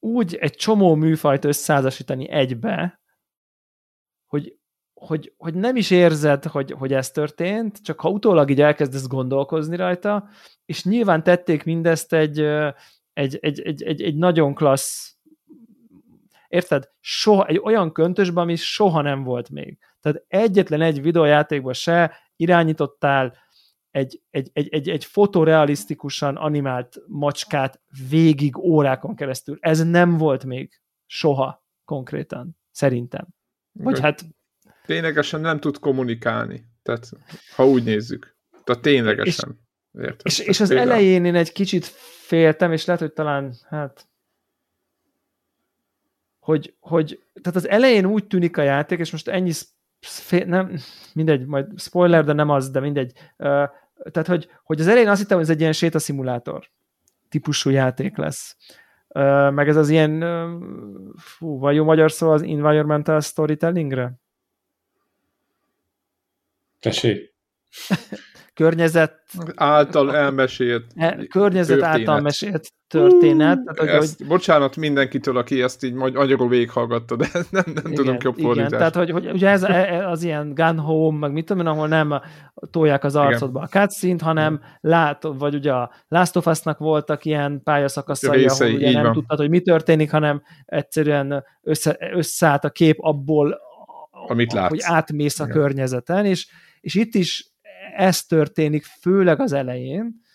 úgy egy csomó műfajt összeházasítani egybe, hogy, hogy, hogy nem is érzed, hogy, hogy ez történt, csak ha utólag így elkezdesz gondolkozni rajta, és nyilván tették mindezt egy, egy, egy, egy, egy, egy nagyon klassz Érted? Soha, egy olyan köntösben, ami soha nem volt még. Tehát egyetlen egy videójátékban se irányítottál egy, egy, egy, egy, egy fotorealisztikusan animált macskát végig órákon keresztül. Ez nem volt még soha konkrétan, szerintem. Vagy hát... Ténylegesen nem tud kommunikálni. Tehát, ha úgy nézzük. Tehát ténylegesen. És, Érted? és, és az például. elején én egy kicsit féltem, és lehet, hogy talán, hát hogy, hogy tehát az elején úgy tűnik a játék, és most ennyi nem, mindegy, majd spoiler, de nem az, de mindegy. Tehát, hogy, hogy az elején azt hittem, hogy ez egy ilyen sétaszimulátor típusú játék lesz. Meg ez az ilyen, fú, vagy jó magyar szó az environmental storytellingre? Tessék. környezet által elmesélt e, környezet történet. által mesélt történet. Tehát, ezt, hogy, bocsánat mindenkitől, aki ezt így magyarul végighallgatta, de nem, nem igen, tudom jobb fordítást. Igen, tehát hogy, hogy ugye ez e, e, az ilyen gun home, meg mit tudom én, ahol nem tolják az arcodba igen. a cutscene hanem látod, vagy ugye a Last of Us-nak voltak ilyen pályaszakaszai, Részei, ahol ugye nem van. tudtad, hogy mi történik, hanem egyszerűen össze, összeállt a kép abból, Amit látsz. hogy átmész a igen. környezeten, és, és itt is ez történik, főleg az elején,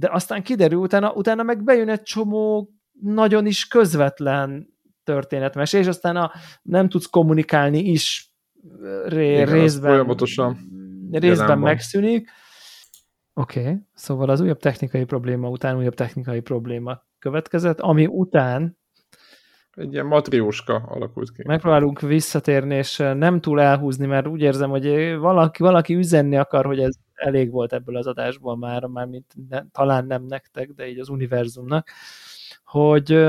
de aztán kiderül, utána, utána meg bejön egy csomó nagyon is közvetlen történetmesé, és aztán a, nem tudsz kommunikálni is ré, Igen, részben, folyamatosan részben megszűnik. Oké, okay. szóval az újabb technikai probléma után újabb technikai probléma következett, ami után egy ilyen matrióska alakult ki. Megpróbálunk visszatérni, és nem túl elhúzni, mert úgy érzem, hogy valaki, valaki üzenni akar, hogy ez elég volt ebből az adásból már, már mint ne, talán nem nektek, de így az univerzumnak, hogy,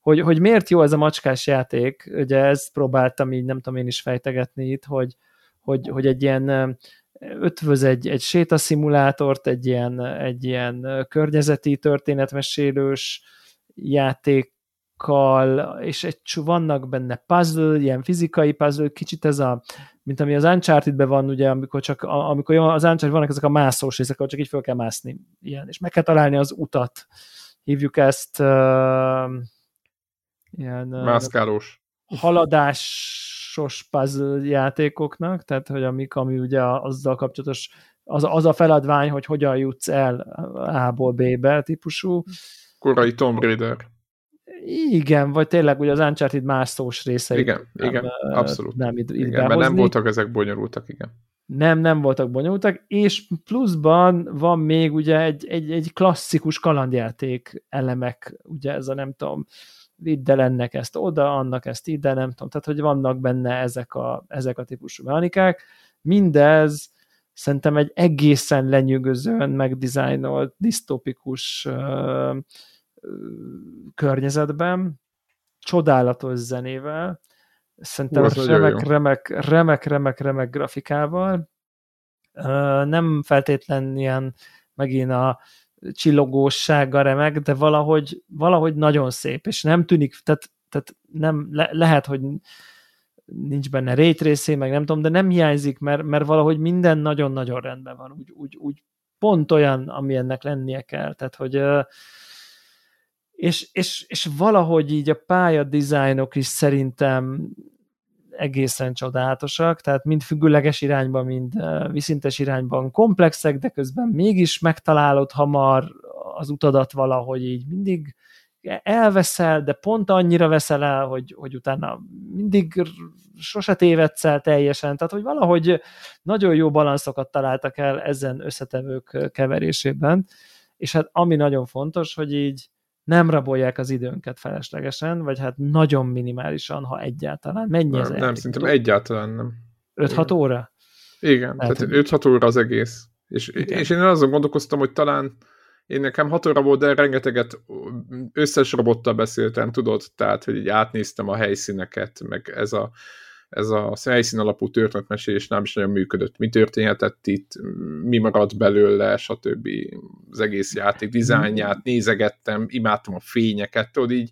hogy, hogy miért jó ez a macskás játék, ugye ezt próbáltam így, nem tudom én is fejtegetni itt, hogy, hogy, hogy egy ilyen ötvöz egy, egy sétaszimulátort, egy ilyen, egy ilyen környezeti történetmesélős játék és egy, vannak benne puzzle, ilyen fizikai puzzle, kicsit ez a, mint ami az Uncharted-ben van, ugye, amikor csak, amikor az Uncharted vannak ezek a mászós részek, ahol csak így fel kell mászni, ilyen, és meg kell találni az utat. Hívjuk ezt uh, ilyen... Mászkálós. Haladásos puzzle játékoknak, tehát, hogy amik, ami ugye azzal kapcsolatos, az, az a feladvány, hogy hogyan jutsz el A-ból B-be típusú. Korai Tomb Raider. Igen, vagy tényleg ugye az Uncharted más szós része. Igen, nem, igen, abszolút. Nem, id- igen, mert nem voltak ezek bonyolultak, igen. Nem, nem voltak bonyolultak, és pluszban van még ugye egy, egy, egy klasszikus kalandjáték elemek, ugye ez a nem tudom, vidd ennek ezt oda, annak ezt ide, nem tudom, tehát hogy vannak benne ezek a, ezek a típusú mechanikák. Mindez szerintem egy egészen lenyűgözően megdizájnolt, disztopikus uh, környezetben, csodálatos zenével, szerintem Hú, remek, remek, remek, remek, remek grafikával, nem feltétlen ilyen megint a csillogósága remek, de valahogy, valahogy nagyon szép, és nem tűnik, tehát, tehát nem, le, lehet, hogy nincs benne rétrészé, meg nem tudom, de nem hiányzik, mert, mert valahogy minden nagyon-nagyon rendben van, úgy, úgy, úgy pont olyan, ami ennek lennie kell, tehát hogy és, és, és valahogy így a pályadizájnok is szerintem egészen csodálatosak, tehát mind függőleges irányban, mind viszintes irányban komplexek, de közben mégis megtalálod hamar az utadat valahogy így mindig elveszel, de pont annyira veszel el, hogy, hogy utána mindig sose tévedsz el teljesen, tehát hogy valahogy nagyon jó balanszokat találtak el ezen összetevők keverésében, és hát ami nagyon fontos, hogy így nem rabolják az időnket feleslegesen, vagy hát nagyon minimálisan, ha egyáltalán. Mennyi nem, ez? Nem, szerintem egyáltalán nem. 5-6 óra? Igen, tehát, tehát 5-6 óra az egész. És, és én azon gondolkoztam, hogy talán én nekem 6 óra volt, de rengeteget összes robottal beszéltem, tudod, tehát, hogy így átnéztem a helyszíneket, meg ez a ez a helyszín alapú történetmesélés nem is nagyon működött. Mi történhetett itt, mi maradt belőle, stb. Az egész játék dizájnját nézegettem, imádtam a fényeket, tudod így,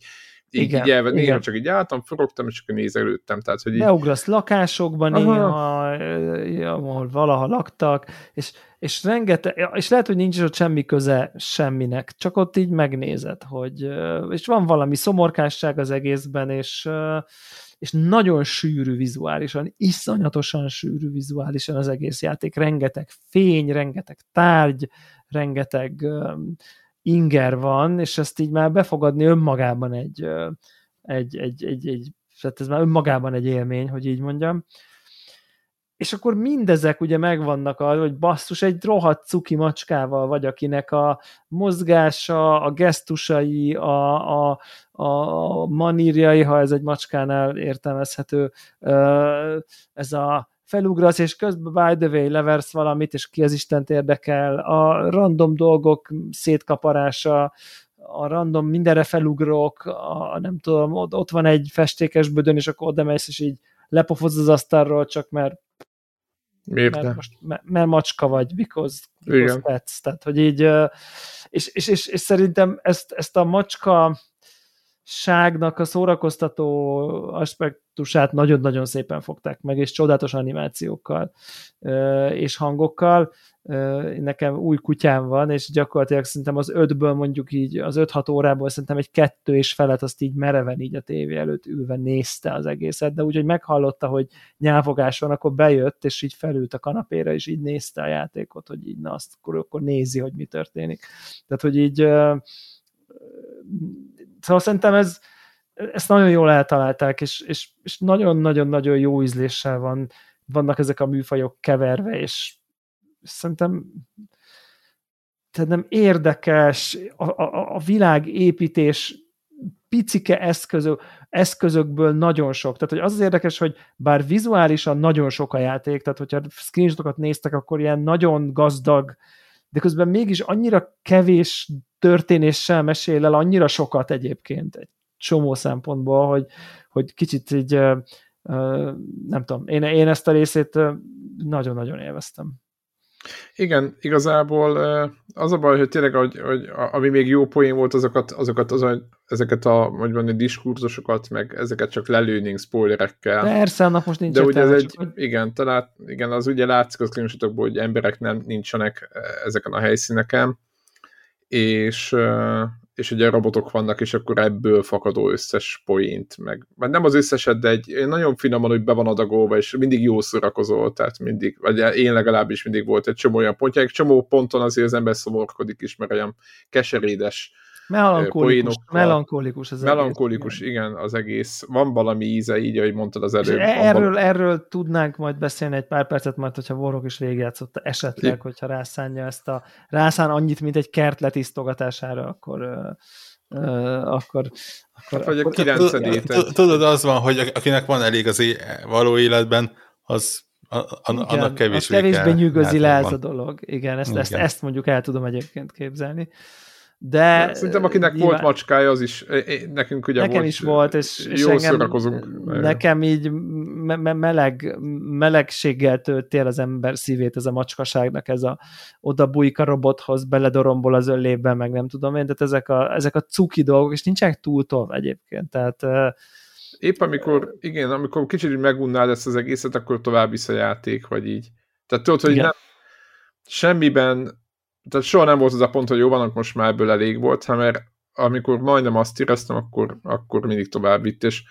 így, igen, így elve, igen. csak így álltam, forogtam, és akkor nézelődtem. Tehát, hogy így... Beugrasz lakásokban néha, ahol valaha laktak, és, és rengeteg, és lehet, hogy nincs ott semmi köze semminek, csak ott így megnézed, hogy, és van valami szomorkásság az egészben, és, és nagyon sűrű vizuálisan, iszonyatosan sűrű vizuálisan az egész játék, rengeteg fény, rengeteg tárgy, rengeteg inger van, és ezt így már befogadni önmagában egy, egy, egy, egy, egy tehát ez már önmagában egy élmény, hogy így mondjam. És akkor mindezek ugye megvannak, arra, hogy basszus, egy rohadt cuki macskával vagy, akinek a mozgása, a gesztusai, a, a, a manírjai, ha ez egy macskánál értelmezhető, ez a felugrasz, és közben by the way leversz valamit, és ki az Istent érdekel, a random dolgok szétkaparása, a random mindenre felugrok, a, nem tudom, ott van egy festékes bödön, és akkor oda mész, és így lepofozz az asztalról, csak mert Miért mert, most, mert, mert macska vagy, because, because pets. Tehát, hogy így, és, és, és, és szerintem ezt, ezt a macska ságnak a szórakoztató aspektusát nagyon-nagyon szépen fogták meg, és csodálatos animációkkal és hangokkal. Nekem új kutyám van, és gyakorlatilag szerintem az ötből mondjuk így, az öt-hat órából szerintem egy kettő és felet azt így mereven így a tévé előtt ülve nézte az egészet, de úgyhogy meghallotta, hogy nyávogás van, akkor bejött, és így felült a kanapéra, és így nézte a játékot, hogy így na azt akkor, akkor nézi, hogy mi történik. Tehát, hogy így Szóval szerintem ez, ezt nagyon jól eltalálták, és, és, és nagyon-nagyon-nagyon jó ízléssel van, vannak ezek a műfajok keverve, és szerintem tehát nem érdekes, a, a, a világépítés picike eszközök, eszközökből nagyon sok. Tehát, hogy az az érdekes, hogy bár vizuálisan nagyon sok a játék, tehát hogyha screenshotokat néztek, akkor ilyen nagyon gazdag, de közben mégis annyira kevés történéssel mesél el annyira sokat egyébként egy csomó szempontból, hogy, hogy kicsit így nem tudom, én, én ezt a részét nagyon-nagyon élveztem. Igen, igazából az a baj, hogy tényleg, hogy, hogy ami még jó poén volt, azokat, azokat az, ezeket a, hogy mondani, diskurzusokat, meg ezeket csak lelőnénk spoilerekkel. Persze, annak most nincs De ugye ez egy, hogy... igen, talán, igen, az ugye látszik az screenshotokból, hogy emberek nem nincsenek ezeken a helyszíneken, és, és ugye robotok vannak, és akkor ebből fakadó összes poént, meg, mert nem az összeset, de egy nagyon finoman, hogy be van adagolva, és mindig jó szórakozol, tehát mindig, vagy én legalábbis mindig volt egy csomó olyan pontja, egy csomó ponton azért az ember szomorkodik is, mert olyan keserédes Melankolikus, melankolikus az Melankolikus, egész. igen, az egész. Van valami íze, így, ahogy mondtad az előbb. erről, valami... erről tudnánk majd beszélni egy pár percet, majd hogyha Vorok is végigjátszott esetleg, hogyha rászánja ezt a, rászán annyit, mint egy kert letisztogatására, akkor akkor, akkor, vagy a kilencedét. Tudod, az van, hogy akinek van elég az való életben, az annak kevésbé, kevésbé nyűgözi le ez a dolog. Igen, ezt, Igen. Ezt, ezt mondjuk el tudom egyébként képzelni. De, de szerintem akinek nyilván, volt macskája, az is, nekünk ugye nekem volt, is volt, és, és engem, szórakozunk. Nekem így me- meleg, melegséggel töltél az ember szívét ez a macskaságnak, ez a oda bújik a robothoz, beledorombol az ölébe, meg nem tudom én, tehát ezek a, ezek a cuki dolgok, és nincsenek túl tolva egyébként, tehát Épp amikor, igen, amikor kicsit megunnád ezt az egészet, akkor tovább visz a játék, vagy így. Tehát tudod, hogy igen. nem, semmiben tehát soha nem volt az a pont, hogy jó van, most már ebből elég volt, mert amikor majdnem azt éreztem, akkor, akkor mindig tovább vitt, és,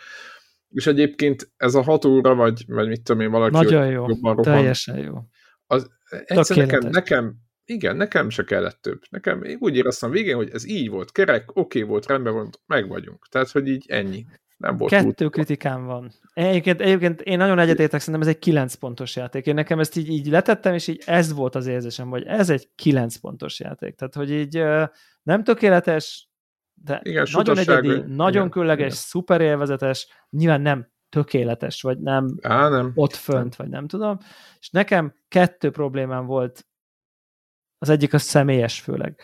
és egyébként ez a hat óra, vagy, vagy mit tudom én, valaki Nagyon jó, rohan, teljesen jó. Az, egyszer nekem, nekem, igen, nekem se kellett több. Nekem én úgy éreztem végén, hogy ez így volt, kerek, oké okay volt, rendben volt, meg vagyunk. Tehát, hogy így ennyi nem volt Kettő út. kritikám van. Egyébként, egyébként én nagyon egyetértek, szerintem ez egy 9 pontos játék. Én nekem ezt így, így letettem, és így ez volt az érzésem, hogy ez egy 9 pontos játék. Tehát, hogy így nem tökéletes, de igen, nagyon egyedi, igen, nagyon különleges, igen. szuper élvezetes, nyilván nem tökéletes, vagy nem, Á, nem ott fönt, vagy nem tudom. És nekem kettő problémám volt, az egyik az személyes főleg.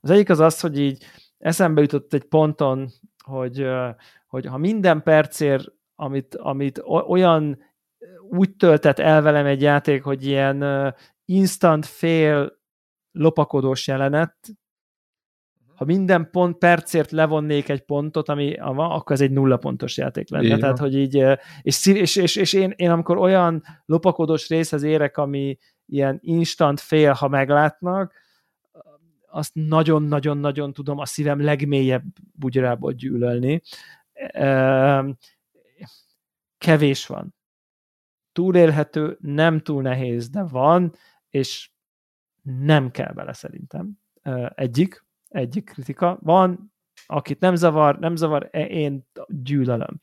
Az egyik az az, hogy így eszembe jutott egy ponton, hogy hogy ha minden percért, amit, amit olyan úgy töltett el velem egy játék, hogy ilyen instant fail lopakodós jelenet, ha minden pont percért levonnék egy pontot, ami van, akkor ez egy nulla pontos játék lenne. Igen. Tehát, hogy így, és, és, és, és én, én amikor olyan lopakodós részhez érek, ami ilyen instant fél, ha meglátnak, azt nagyon-nagyon-nagyon tudom a szívem legmélyebb bugyrából gyűlölni. Kevés van. Túlélhető, nem túl nehéz, de van, és nem kell bele szerintem. Egyik, egyik kritika. Van, akit nem zavar, nem zavar, e, én gyűlölöm.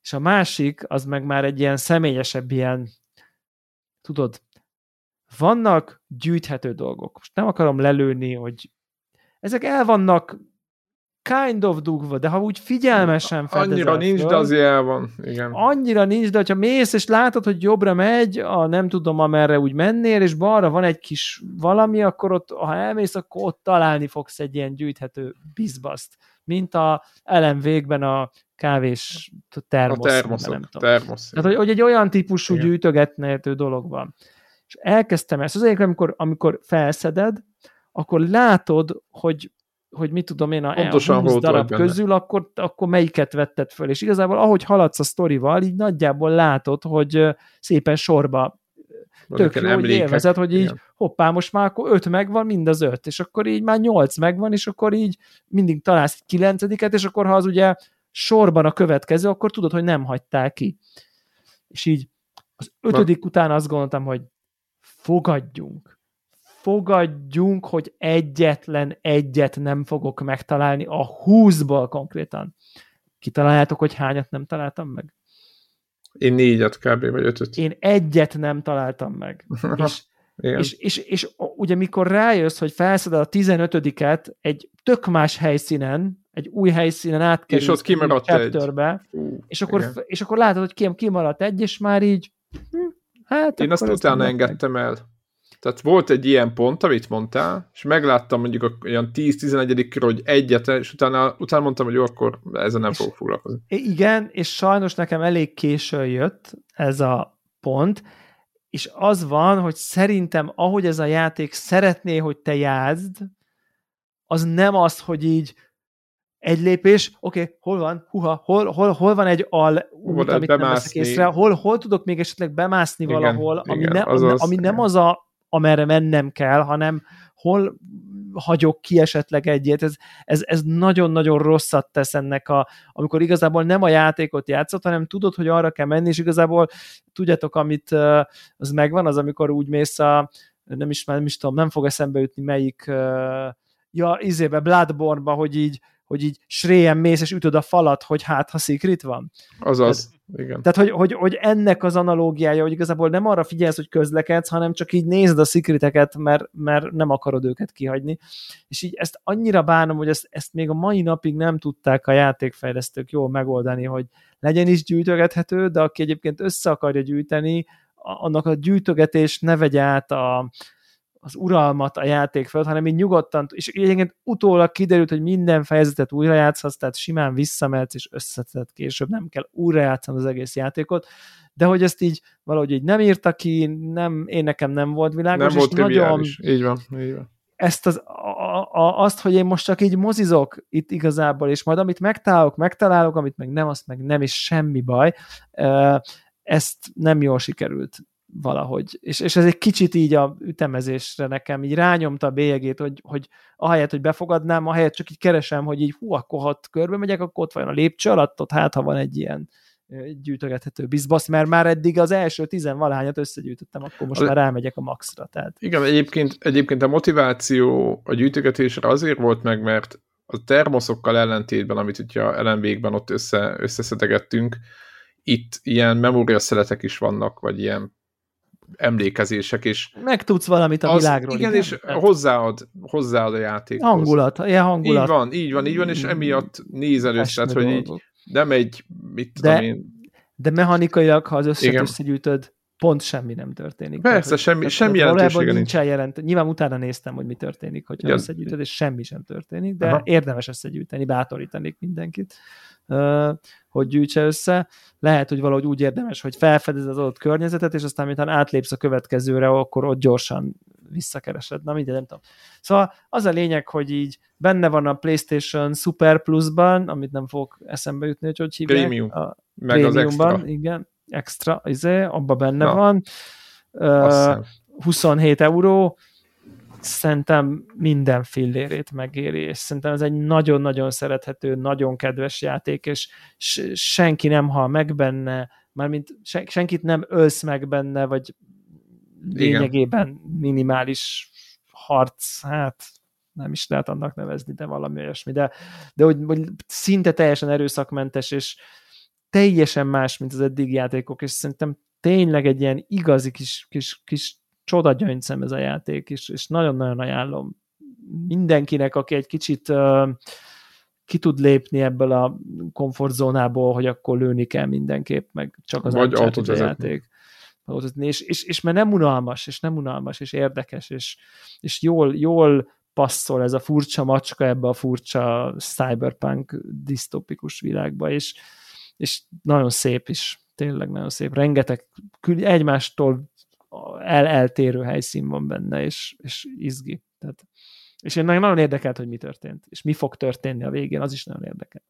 És a másik, az meg már egy ilyen személyesebb ilyen, tudod, vannak gyűjthető dolgok. Most nem akarom lelőni, hogy ezek el vannak kind of dugva, de ha úgy figyelmesen fedezel Annyira nincs, föl, de azért el van. Igen. Annyira nincs, de ha mész, és látod, hogy jobbra megy, a nem tudom, amerre úgy mennél, és balra van egy kis valami, akkor ott, ha elmész, akkor ott találni fogsz egy ilyen gyűjthető bizbaszt, mint a Ellen végben a kávés termosz. A termoszok, nem tudom. termosz. Tehát, hogy, hogy egy olyan típusú Igen. gyűjtögethető dolog van. És elkezdtem ezt. Az egyik, amikor, amikor felszeded, akkor látod, hogy hogy mit tudom én, a, Pontosan a 20 darab közül, akkor, akkor melyiket vetted föl. És igazából ahogy haladsz a sztorival, így nagyjából látod, hogy szépen sorba tök jó, hogy élvezed, hogy így Igen. hoppá, most már akkor öt megvan, mind az öt, és akkor így már nyolc megvan, és akkor így mindig találsz kilencediket, és akkor ha az ugye sorban a következő, akkor tudod, hogy nem hagytál ki. És így az ötödik Ma... után azt gondoltam, hogy fogadjunk fogadjunk, hogy egyetlen egyet nem fogok megtalálni a húszból konkrétan. Kitaláljátok, hogy hányat nem találtam meg? Én négyet kb. vagy ötöt. Én egyet nem találtam meg. és, és, és, és, ugye mikor rájössz, hogy felszeded a 15-et egy tök más helyszínen, egy új helyszínen átkerülsz és ott kimaradt egy. Ú, és, akkor, és akkor látod, hogy kimaradt egy, és már így hm, hát Én azt utána engedtem el. Tehát volt egy ilyen pont, amit mondtál, és megláttam mondjuk a, olyan 10-11 kör, hogy egyet, és utána, utána mondtam, hogy jó, akkor ezzel nem fogok foglalkozni. Igen, és sajnos nekem elég későn jött ez a pont, és az van, hogy szerintem ahogy ez a játék szeretné, hogy te játszd, az nem az, hogy így egy lépés, oké, okay, hol van, huha, hol, hol, hol van egy al út, amit bemászni. nem veszek észre, hol, hol tudok még esetleg bemászni igen, valahol, ami, igen, ne, azaz, ami nem az a amerre mennem kell, hanem hol hagyok ki esetleg egyet. Ez, ez, ez nagyon-nagyon rosszat tesz ennek, a, amikor igazából nem a játékot játszott, hanem tudod, hogy arra kell menni, és igazából tudjátok, amit az megvan, az amikor úgy mész a, nem is, nem is tudom, nem fog eszembe jutni melyik, ja, izébe, Bloodborne-ba, hogy így hogy így sréjen mész, és ütöd a falat, hogy hát, ha szikrit van. Azaz, igen. Tehát, hogy, hogy, hogy ennek az analógiája, hogy igazából nem arra figyelsz, hogy közlekedsz, hanem csak így nézd a szikriteket, mert, mert nem akarod őket kihagyni. És így ezt annyira bánom, hogy ezt, ezt még a mai napig nem tudták a játékfejlesztők jól megoldani, hogy legyen is gyűjtögethető, de aki egyébként össze akarja gyűjteni, annak a gyűjtögetés ne vegye át a, az uralmat a játék föld, hanem így nyugodtan, és egyébként utólag kiderült, hogy minden fejezetet újra játszhatsz, tehát simán visszamehetsz, és összetett később, nem kell újra játszani az egész játékot, de hogy ezt így valahogy így nem írta ki, nem, én nekem nem volt világos, nem volt nagyon, így van, így van. Ezt az, a, a, azt, hogy én most csak így mozizok itt igazából, és majd amit megtalálok, megtalálok, amit meg nem, azt meg nem, és semmi baj, ezt nem jól sikerült valahogy. És, és ez egy kicsit így a ütemezésre nekem így rányomta a bélyegét, hogy, hogy ahelyett, hogy befogadnám, ahelyett csak így keresem, hogy így hú, akkor hat körbe megyek, akkor ott van a lépcső alatt, ott hát, ha van egy ilyen gyűjtögethető bizbasz, mert már eddig az első tizenvalahányat összegyűjtöttem, akkor most a, már rámegyek a maxra. Tehát. Igen, egyébként, egyébként a motiváció a gyűjtögetésre azért volt meg, mert a termoszokkal ellentétben, amit ugye a LMV-kben ott össze, összeszedegettünk, itt ilyen memóriaszeletek is vannak, vagy ilyen emlékezések, és megtudsz valamit a az, világról. Igen, igen, és hozzáad, hozzáad a játékhoz. Hangulat, ilyen hangulat. Így van, így van, így van, és emiatt nézel össze, hogy így nem egy, mit tudom de, én. De mechanikailag, ha az összet összegyűjtöd, pont semmi nem történik. Persze, tehát, semmi, tehát, semmi jelentősége nincs. Jelent, nyilván utána néztem, hogy mi történik, hogyha ja. összegyűjtöd, és semmi sem történik, de Aha. érdemes összegyűjteni, bátorítanék mindenkit hogy gyűjtse össze. Lehet, hogy valahogy úgy érdemes, hogy felfedez az adott környezetet, és aztán, mintha átlépsz a következőre, akkor ott gyorsan visszakeresed. Na mindegy, nem tudom. Szóval az a lényeg, hogy így benne van a PlayStation Super Plus-ban, amit nem fogok eszembe jutni, hogy hogy hívják. Premium. A Meg az extra. igen, extra, izé, abban benne Na. van. Uh, hiszem. 27 euró, szerintem minden fillérét megéri, és szerintem ez egy nagyon-nagyon szerethető, nagyon kedves játék, és senki nem hal meg benne, mármint se- senkit nem ölsz meg benne, vagy lényegében minimális harc, hát nem is lehet annak nevezni, de valami olyasmi, de, de hogy, hogy szinte teljesen erőszakmentes, és teljesen más, mint az eddig játékok, és szerintem tényleg egy ilyen igazi kis, kis, kis csodagyöngyszem ez a játék, és, és nagyon-nagyon ajánlom mindenkinek, aki egy kicsit uh, ki tud lépni ebből a komfortzónából, hogy akkor lőni kell mindenképp, meg csak az Vagy autót játék. Autót vezetni. És, és, és mert nem unalmas, és nem unalmas, és érdekes, és, és jól, jól passzol ez a furcsa macska ebbe a furcsa cyberpunk disztopikus világba, és, és nagyon szép is, tényleg nagyon szép. Rengeteg egymástól el eltérő helyszín van benne, és, és izgi. Tehát, és én nagyon érdekelt, hogy mi történt, és mi fog történni a végén, az is nagyon érdekelt.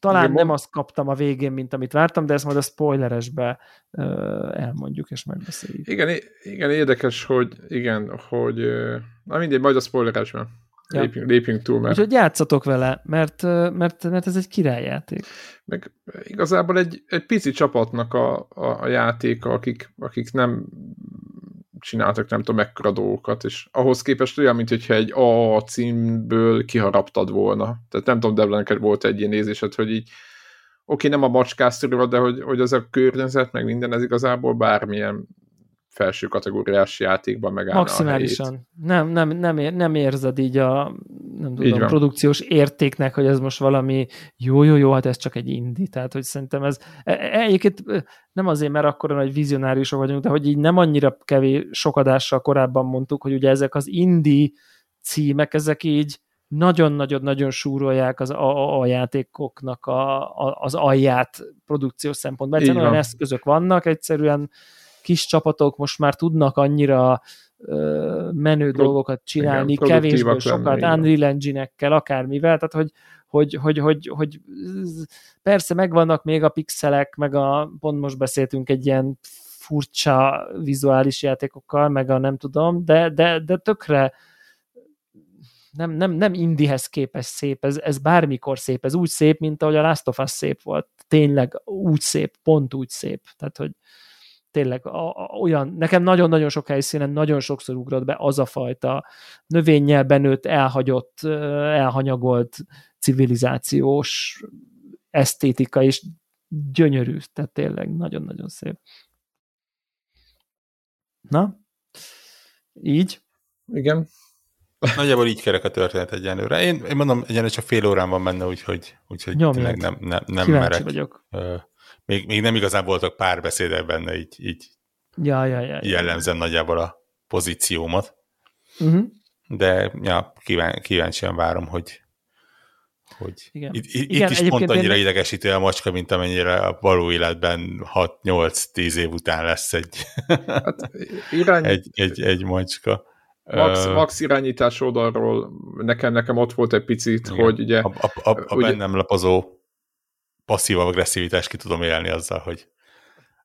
Talán Igen, nem azt kaptam a végén, mint amit vártam, de ezt majd a spoileresbe elmondjuk és megbeszéljük. Igen, igen, érdekes, hogy igen, hogy na mindegy, majd a spoileresben. Ja. Lépjünk, lépjünk túl, mert Úgyhogy játszatok vele, mert, mert, mert ez egy királyjáték. meg igazából egy, egy pici csapatnak a, a, a játéka, akik, akik nem csináltak nem tudom mekkora dolgokat, és ahhoz képest olyan, mint hogyha egy A címből kiharaptad volna. Tehát nem tudom, Devla, neked volt egy ilyen nézésed, hogy így oké, nem a macskásztorról, de hogy, hogy az a környezet, meg minden, ez igazából bármilyen felső kategóriás játékban megállna a helyét. Maximálisan. Nem, nem, nem, ér, nem érzed így a nem tudom, van. produkciós értéknek, hogy ez most valami jó, jó, jó, hát ez csak egy indi. Tehát, hogy szerintem ez e- e- egyébként nem azért, mert akkor nagy vizionáriusok vagyunk, de hogy így nem annyira kevés sok adással korábban mondtuk, hogy ugye ezek az indi címek, ezek így nagyon-nagyon-nagyon súrolják az a, a, a játékoknak a, a, az alját produkciós szempontból. Így Egyszerűen olyan eszközök vannak, egyszerűen kis csapatok most már tudnak annyira menő Pro- dolgokat csinálni, igen, kevésből sokat, igen. Unreal Engine-ekkel, akármivel, tehát hogy, hogy, hogy, hogy, hogy persze megvannak még a pixelek, meg a, pont most beszéltünk egy ilyen furcsa vizuális játékokkal, meg a nem tudom, de, de, de tökre nem, nem, nem indihez képes szép, ez, ez bármikor szép, ez úgy szép, mint ahogy a Last of Us szép volt. Tényleg úgy szép, pont úgy szép. Tehát, hogy tényleg a, a, olyan, nekem nagyon-nagyon sok helyszínen nagyon sokszor ugrott be az a fajta növényel benőtt, elhagyott, elhanyagolt civilizációs esztétika, és gyönyörű, tehát tényleg nagyon-nagyon szép. Na? Így? Igen. Nagyjából így kerek a történet egyenlőre. Én, én mondom, egyenlőre csak fél órán van benne, úgyhogy, úgyhogy Nyomjad. tényleg nem, nem, nem Kíváncsi merek. vagyok. Ö, Még, még nem igazán voltak párbeszédek benne, így, így Ja, ja, ja. ja. jellemzem nagyjából a pozíciómat. Uh-huh. De ja, kíván, kíváncsian várom, hogy, hogy Igen. itt, itt Igen, is pont annyira én- idegesítő a macska, mint amennyire a való életben 6-8-10 év után lesz egy, Hát irány, egy, egy, egy macska. max, max irányítás oldalról nekem, nekem ott volt egy picit, Igen. hogy ugye a, a, a, a ugye- bennem lapozó passzív agresszivitást ki tudom élni azzal, hogy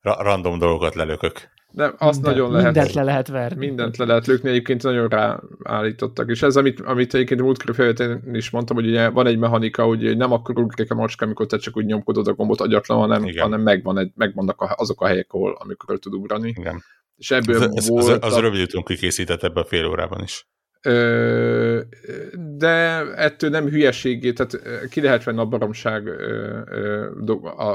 ra- random dolgokat lelökök. nem, azt Minden- nagyon lehet. Mindent le lehet verni. Mindent le lehet lökni, egyébként nagyon ráállítottak. És ez, amit, amit egyébként múltkor felvételen is mondtam, hogy ugye van egy mechanika, hogy nem akkor ugrik a macska, amikor te csak úgy nyomkodod a gombot agyatlan, hanem, Igen. hanem megvan egy, megvannak a, azok a helyek, ahol amikor el tud ugrani. Igen. És ebből Ez, ez, volt... az, az a rövid úton kikészített ebbe a fél órában is. De ettől nem hülyeségé, tehát ki lehet venni a baromság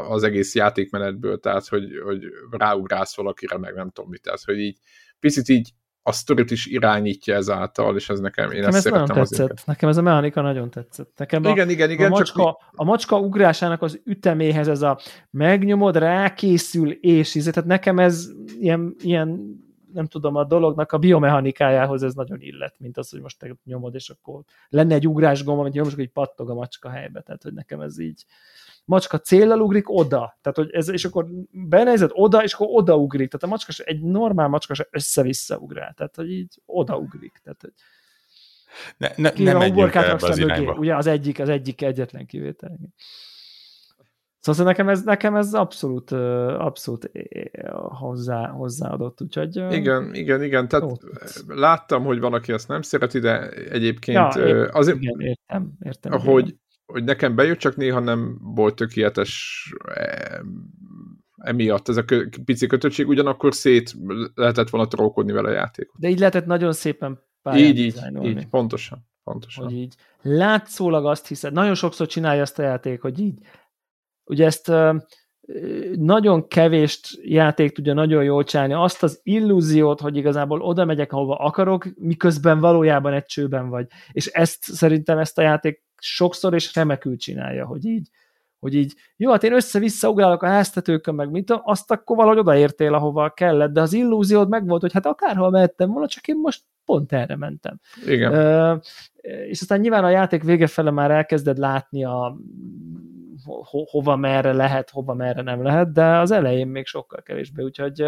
az egész játékmenetből, tehát hogy, hogy ráugrálsz valakire, meg nem tudom mit, tehát hogy így picit így a sztorit is irányítja ezáltal, és ez nekem, én Nekem ezt ez nagyon szeretem tetszett. azért. Nekem ez a mechanika nagyon tetszett. Nekem a, Igen, igen, igen, a, csak macska, a macska ugrásának az üteméhez ez a megnyomod, rákészül, és íze. Tehát nekem ez ilyen, ilyen nem tudom, a dolognak a biomechanikájához ez nagyon illet, mint az, hogy most te nyomod, és akkor lenne egy ugrás gomba, amit nyomod, és hogy pattog a macska helybe, tehát hogy nekem ez így, macska céllal ugrik oda, tehát hogy ez, és akkor benézed oda, és akkor oda ugrik, tehát a macska, egy normál macska össze-vissza ugrál, tehát hogy így oda ugrik, tehát hogy ne, ne, nem menjünk ebbe az mögé, Ugye az egyik, az egyik egyetlen kivétel. Szóval nekem ez, nekem ez abszolút, abszolút hozzá, hozzáadott, úgyhogy... Igen, igen, igen, tehát ott. láttam, hogy van, aki ezt nem szereti, de egyébként ja, azért, igen, értem, értem. Hogy, igen. hogy nekem bejött, csak néha nem volt tökéletes emiatt ez a pici kötöttség, ugyanakkor szét lehetett volna trókodni vele a játékot. De így lehetett nagyon szépen így, így, így, pontosan. pontosan. Hogy így látszólag azt hiszed, nagyon sokszor csinálja ezt a játék, hogy így Ugye ezt nagyon kevés játék tudja nagyon jól csinálni, azt az illúziót, hogy igazából oda megyek, ahova akarok, miközben valójában egy csőben vagy. És ezt szerintem ezt a játék sokszor és remekül csinálja, hogy így, hogy így, jó, hát én össze-vissza ugrálok a háztetőkön, meg mint azt akkor valahogy odaértél, ahova kellett, de az illúziód megvolt, hogy hát akárhol mehettem volna, csak én most pont erre mentem. Igen. Uh, és aztán nyilván a játék vége fele már elkezded látni a ho, hova merre lehet, hova merre nem lehet, de az elején még sokkal kevésbé, úgyhogy,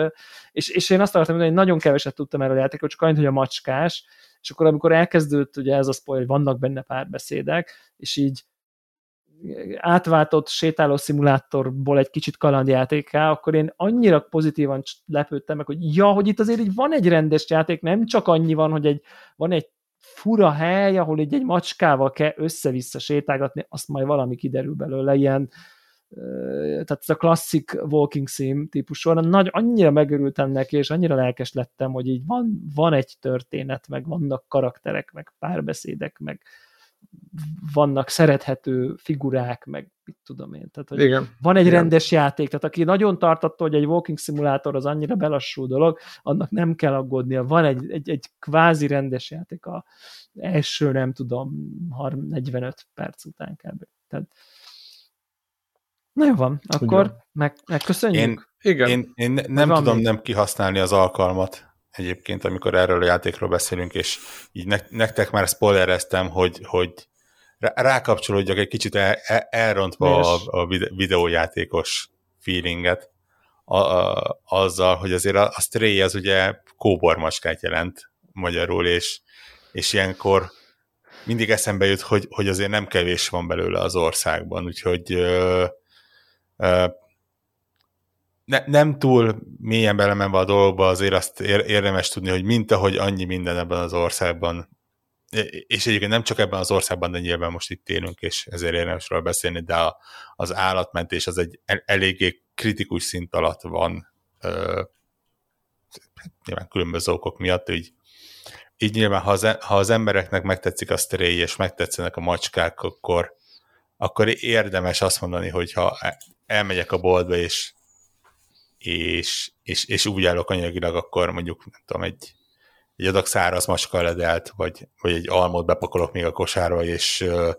és, és én azt akartam hogy nagyon keveset tudtam erről a játékot, csak annyit, hogy a macskás, és akkor amikor elkezdődött ugye ez a spoiler, hogy vannak benne párbeszédek, és így átváltott sétáló szimulátorból egy kicsit kalandjátéká, akkor én annyira pozitívan lepődtem meg, hogy ja, hogy itt azért így van egy rendes játék, nem csak annyi van, hogy egy, van egy fura hely, ahol így egy macskával kell össze-vissza sétálgatni, azt majd valami kiderül belőle, ilyen tehát ez a klasszik walking sim típusú, nagy, annyira megörültem neki, és annyira lelkes lettem, hogy így van, van egy történet, meg vannak karakterek, meg párbeszédek, meg vannak szerethető figurák, meg mit tudom én. Tehát, hogy Igen. Van egy Igen. rendes játék, tehát aki nagyon tartatta, hogy egy walking szimulátor az annyira belassú dolog, annak nem kell aggódnia. Van egy, egy, egy kvázi rendes játék a első, nem tudom, 45 perc után kb. Tehát, na jó van, akkor meg, megköszönjük. Én, Igen. én, én nem tudom még? nem kihasználni az alkalmat egyébként, amikor erről a játékról beszélünk, és így ne, nektek már spoilereztem, hogy, hogy rákapcsolódjak egy kicsit el, el, elrontva a, a videójátékos feelinget a, a, azzal, hogy azért a, a Stray az ugye kóbormacskát jelent magyarul, és, és ilyenkor mindig eszembe jut, hogy, hogy azért nem kevés van belőle az országban, úgyhogy ö, ö, ne, nem túl mélyen belemenve a dolgokba, azért azt érdemes tudni, hogy mint ahogy annyi minden ebben az országban, és egyébként nem csak ebben az országban, de nyilván most itt élünk, és ezért érdemes róla beszélni, de a, az állatmentés az egy eléggé kritikus szint alatt van, ö, nyilván különböző okok miatt, így, így nyilván, ha az, e, ha az embereknek megtetszik a stray, és megtetszenek a macskák, akkor, akkor érdemes azt mondani, hogy ha e, elmegyek a boltba, és és, és, és úgy állok anyagilag, akkor mondjuk, nem tudom, egy, egy adag száraz macska vagy, vagy egy almot bepakolok még a kosárba, és uh,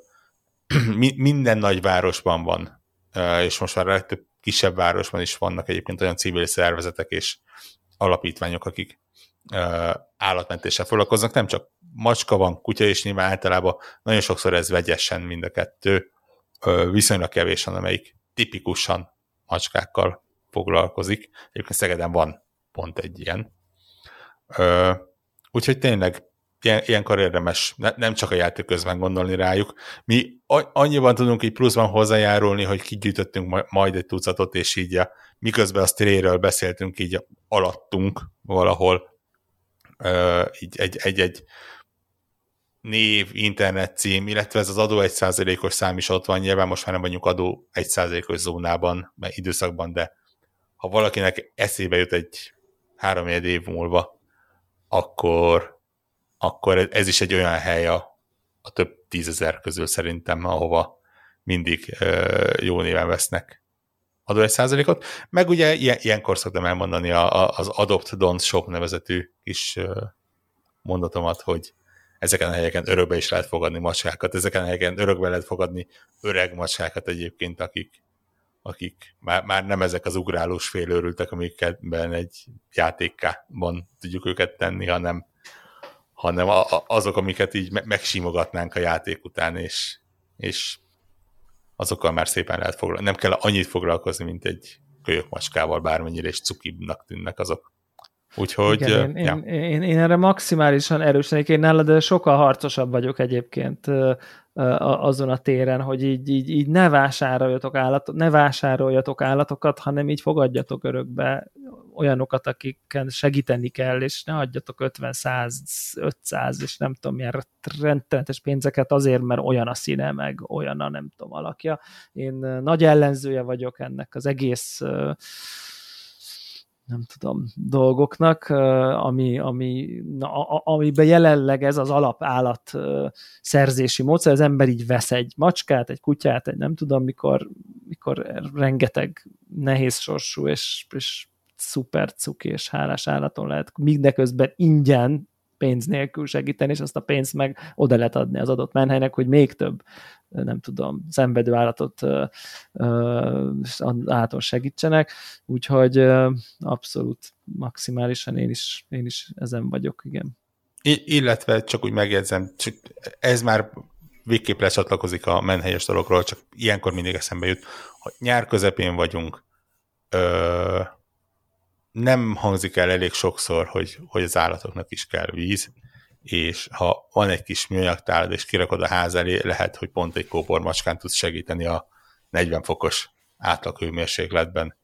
minden nagy városban van, uh, és most már a legtöbb kisebb városban is vannak egyébként olyan civil szervezetek és alapítványok, akik uh, állatmentéssel foglalkoznak, nem csak macska van, kutya is nyilván általában nagyon sokszor ez vegyesen mind a kettő, viszonylag kevés van, amelyik tipikusan macskákkal foglalkozik. Egyébként Szegeden van pont egy ilyen. Úgyhogy tényleg ilyen, ilyenkor érdemes ne, nem csak a játék közben gondolni rájuk. Mi annyiban tudunk így pluszban hozzájárulni, hogy kigyűjtöttünk majd egy tucatot, és így a, miközben a stray beszéltünk, így alattunk valahol így egy-egy név, internet cím, illetve ez az adó 1%-os szám is ott van, nyilván most már nem vagyunk adó 1%-os zónában, mert időszakban, de ha valakinek eszébe jut egy három év múlva, akkor, akkor ez is egy olyan hely a, a több tízezer közül szerintem, ahova mindig ö, jó néven vesznek adó egy százalékot. Meg ugye ilyen, ilyenkor szoktam elmondani a, a, az Adopt Don't Shop nevezetű kis ö, mondatomat, hogy ezeken a helyeken örökbe is lehet fogadni macskákat, ezeken a helyeken örökbe lehet fogadni öreg macskákat egyébként, akik akik már, már nem ezek az ugrálós félőrültek, amiketben egy játékában tudjuk őket tenni, hanem, hanem a, a, azok, amiket így me- megsimogatnánk a játék után, és, és azokkal már szépen lehet foglalkozni. Nem kell annyit foglalkozni, mint egy kölyök macskával, bármennyire is cukibnak tűnnek azok. Úgyhogy... Igen, én, ja. én, én, én erre maximálisan erősenek én nálad, de sokkal harcosabb vagyok egyébként azon a téren, hogy így, így, így ne vásároljatok állatot, ne vásároljatok állatokat, hanem így fogadjatok örökbe olyanokat, akiken segíteni kell, és ne adjatok 50, 100, 500, és nem tudom milyen rendteletes pénzeket azért, mert olyan a színe, meg olyan a nem tudom alakja. Én nagy ellenzője vagyok ennek az egész nem tudom, dolgoknak, ami, ami, na, amiben jelenleg ez az alapállat szerzési módszer, az ember így vesz egy macskát, egy kutyát, egy nem tudom, mikor, mikor rengeteg nehéz sorsú és, és szuper cuki és hálás állaton lehet mindeközben ingyen pénz nélkül segíteni, és azt a pénzt meg oda lehet adni az adott menhelynek, hogy még több, nem tudom, szenvedő állatot állaton segítsenek, úgyhogy abszolút maximálisan én is, én is ezen vagyok, igen. I- illetve csak úgy megjegyzem, csak ez már végképp lecsatlakozik a menhelyes dologról, csak ilyenkor mindig eszembe jut, hogy nyár közepén vagyunk, nem hangzik el elég sokszor, hogy, hogy az állatoknak is kell víz, és ha van egy kis műanyagtálad, és kirakod a ház elé, lehet, hogy pont egy kóbormacskán tudsz segíteni a 40 fokos átlag hőmérsékletben,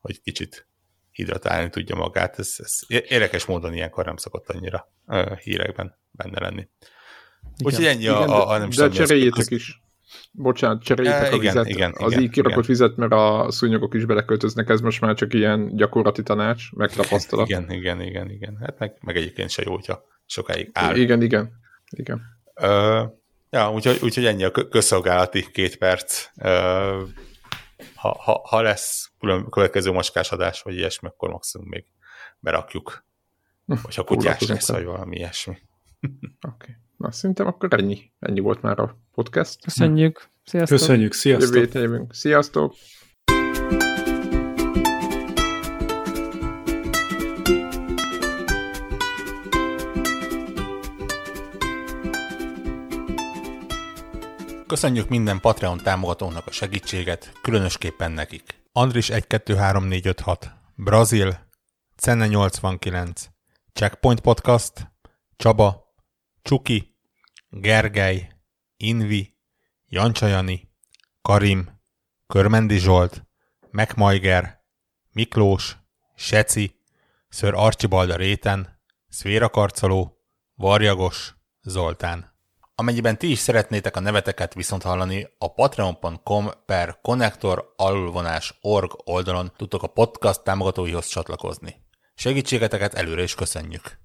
hogy kicsit hidratálni tudja magát. Ez, ez érdekes módon ilyenkor nem szokott annyira hírekben benne lenni. Úgyhogy ennyi igen, a, a, a nem De cseréljétek is bocsánat, cseréljétek a vizet, igen, az igen, így kirakott igen. vizet, mert a szúnyogok is beleköltöznek, ez most már csak ilyen gyakorlati tanács, megtapasztalat. Igen, igen, igen, igen. Hát meg, meg egyébként se jó, hogyha sokáig áll. Igen, igen, igen. Ö, ja, úgyhogy, úgyhogy ennyi a közszolgálati két perc. Ö, ha, ha, ha lesz külön, következő adás, vagy ilyesmi, akkor maximum még berakjuk. Vagy ha kutyás lesz, vagy valami ilyesmi. Oké. Okay. Na, szerintem akkor ennyi. Ennyi volt már a podcast. Köszönjük. Sziasztok. Köszönjük. Sziasztok. Jövő Sziasztok. Köszönjük minden Patreon támogatónak a segítséget, különösképpen nekik. Andris 123456, Brazil, Cenne 89, Checkpoint Podcast, Csaba, Csuki, Gergely, Invi, Jancsajani, Karim, Körmendi Zsolt, Megmajger, Miklós, Seci, Ször Archibalda Réten, Szvéra Karcoló, Varjagos, Zoltán. Amennyiben ti is szeretnétek a neveteket viszont hallani, a patreon.com per connector alulvonás org oldalon tudtok a podcast támogatóihoz csatlakozni. Segítségeteket előre is köszönjük!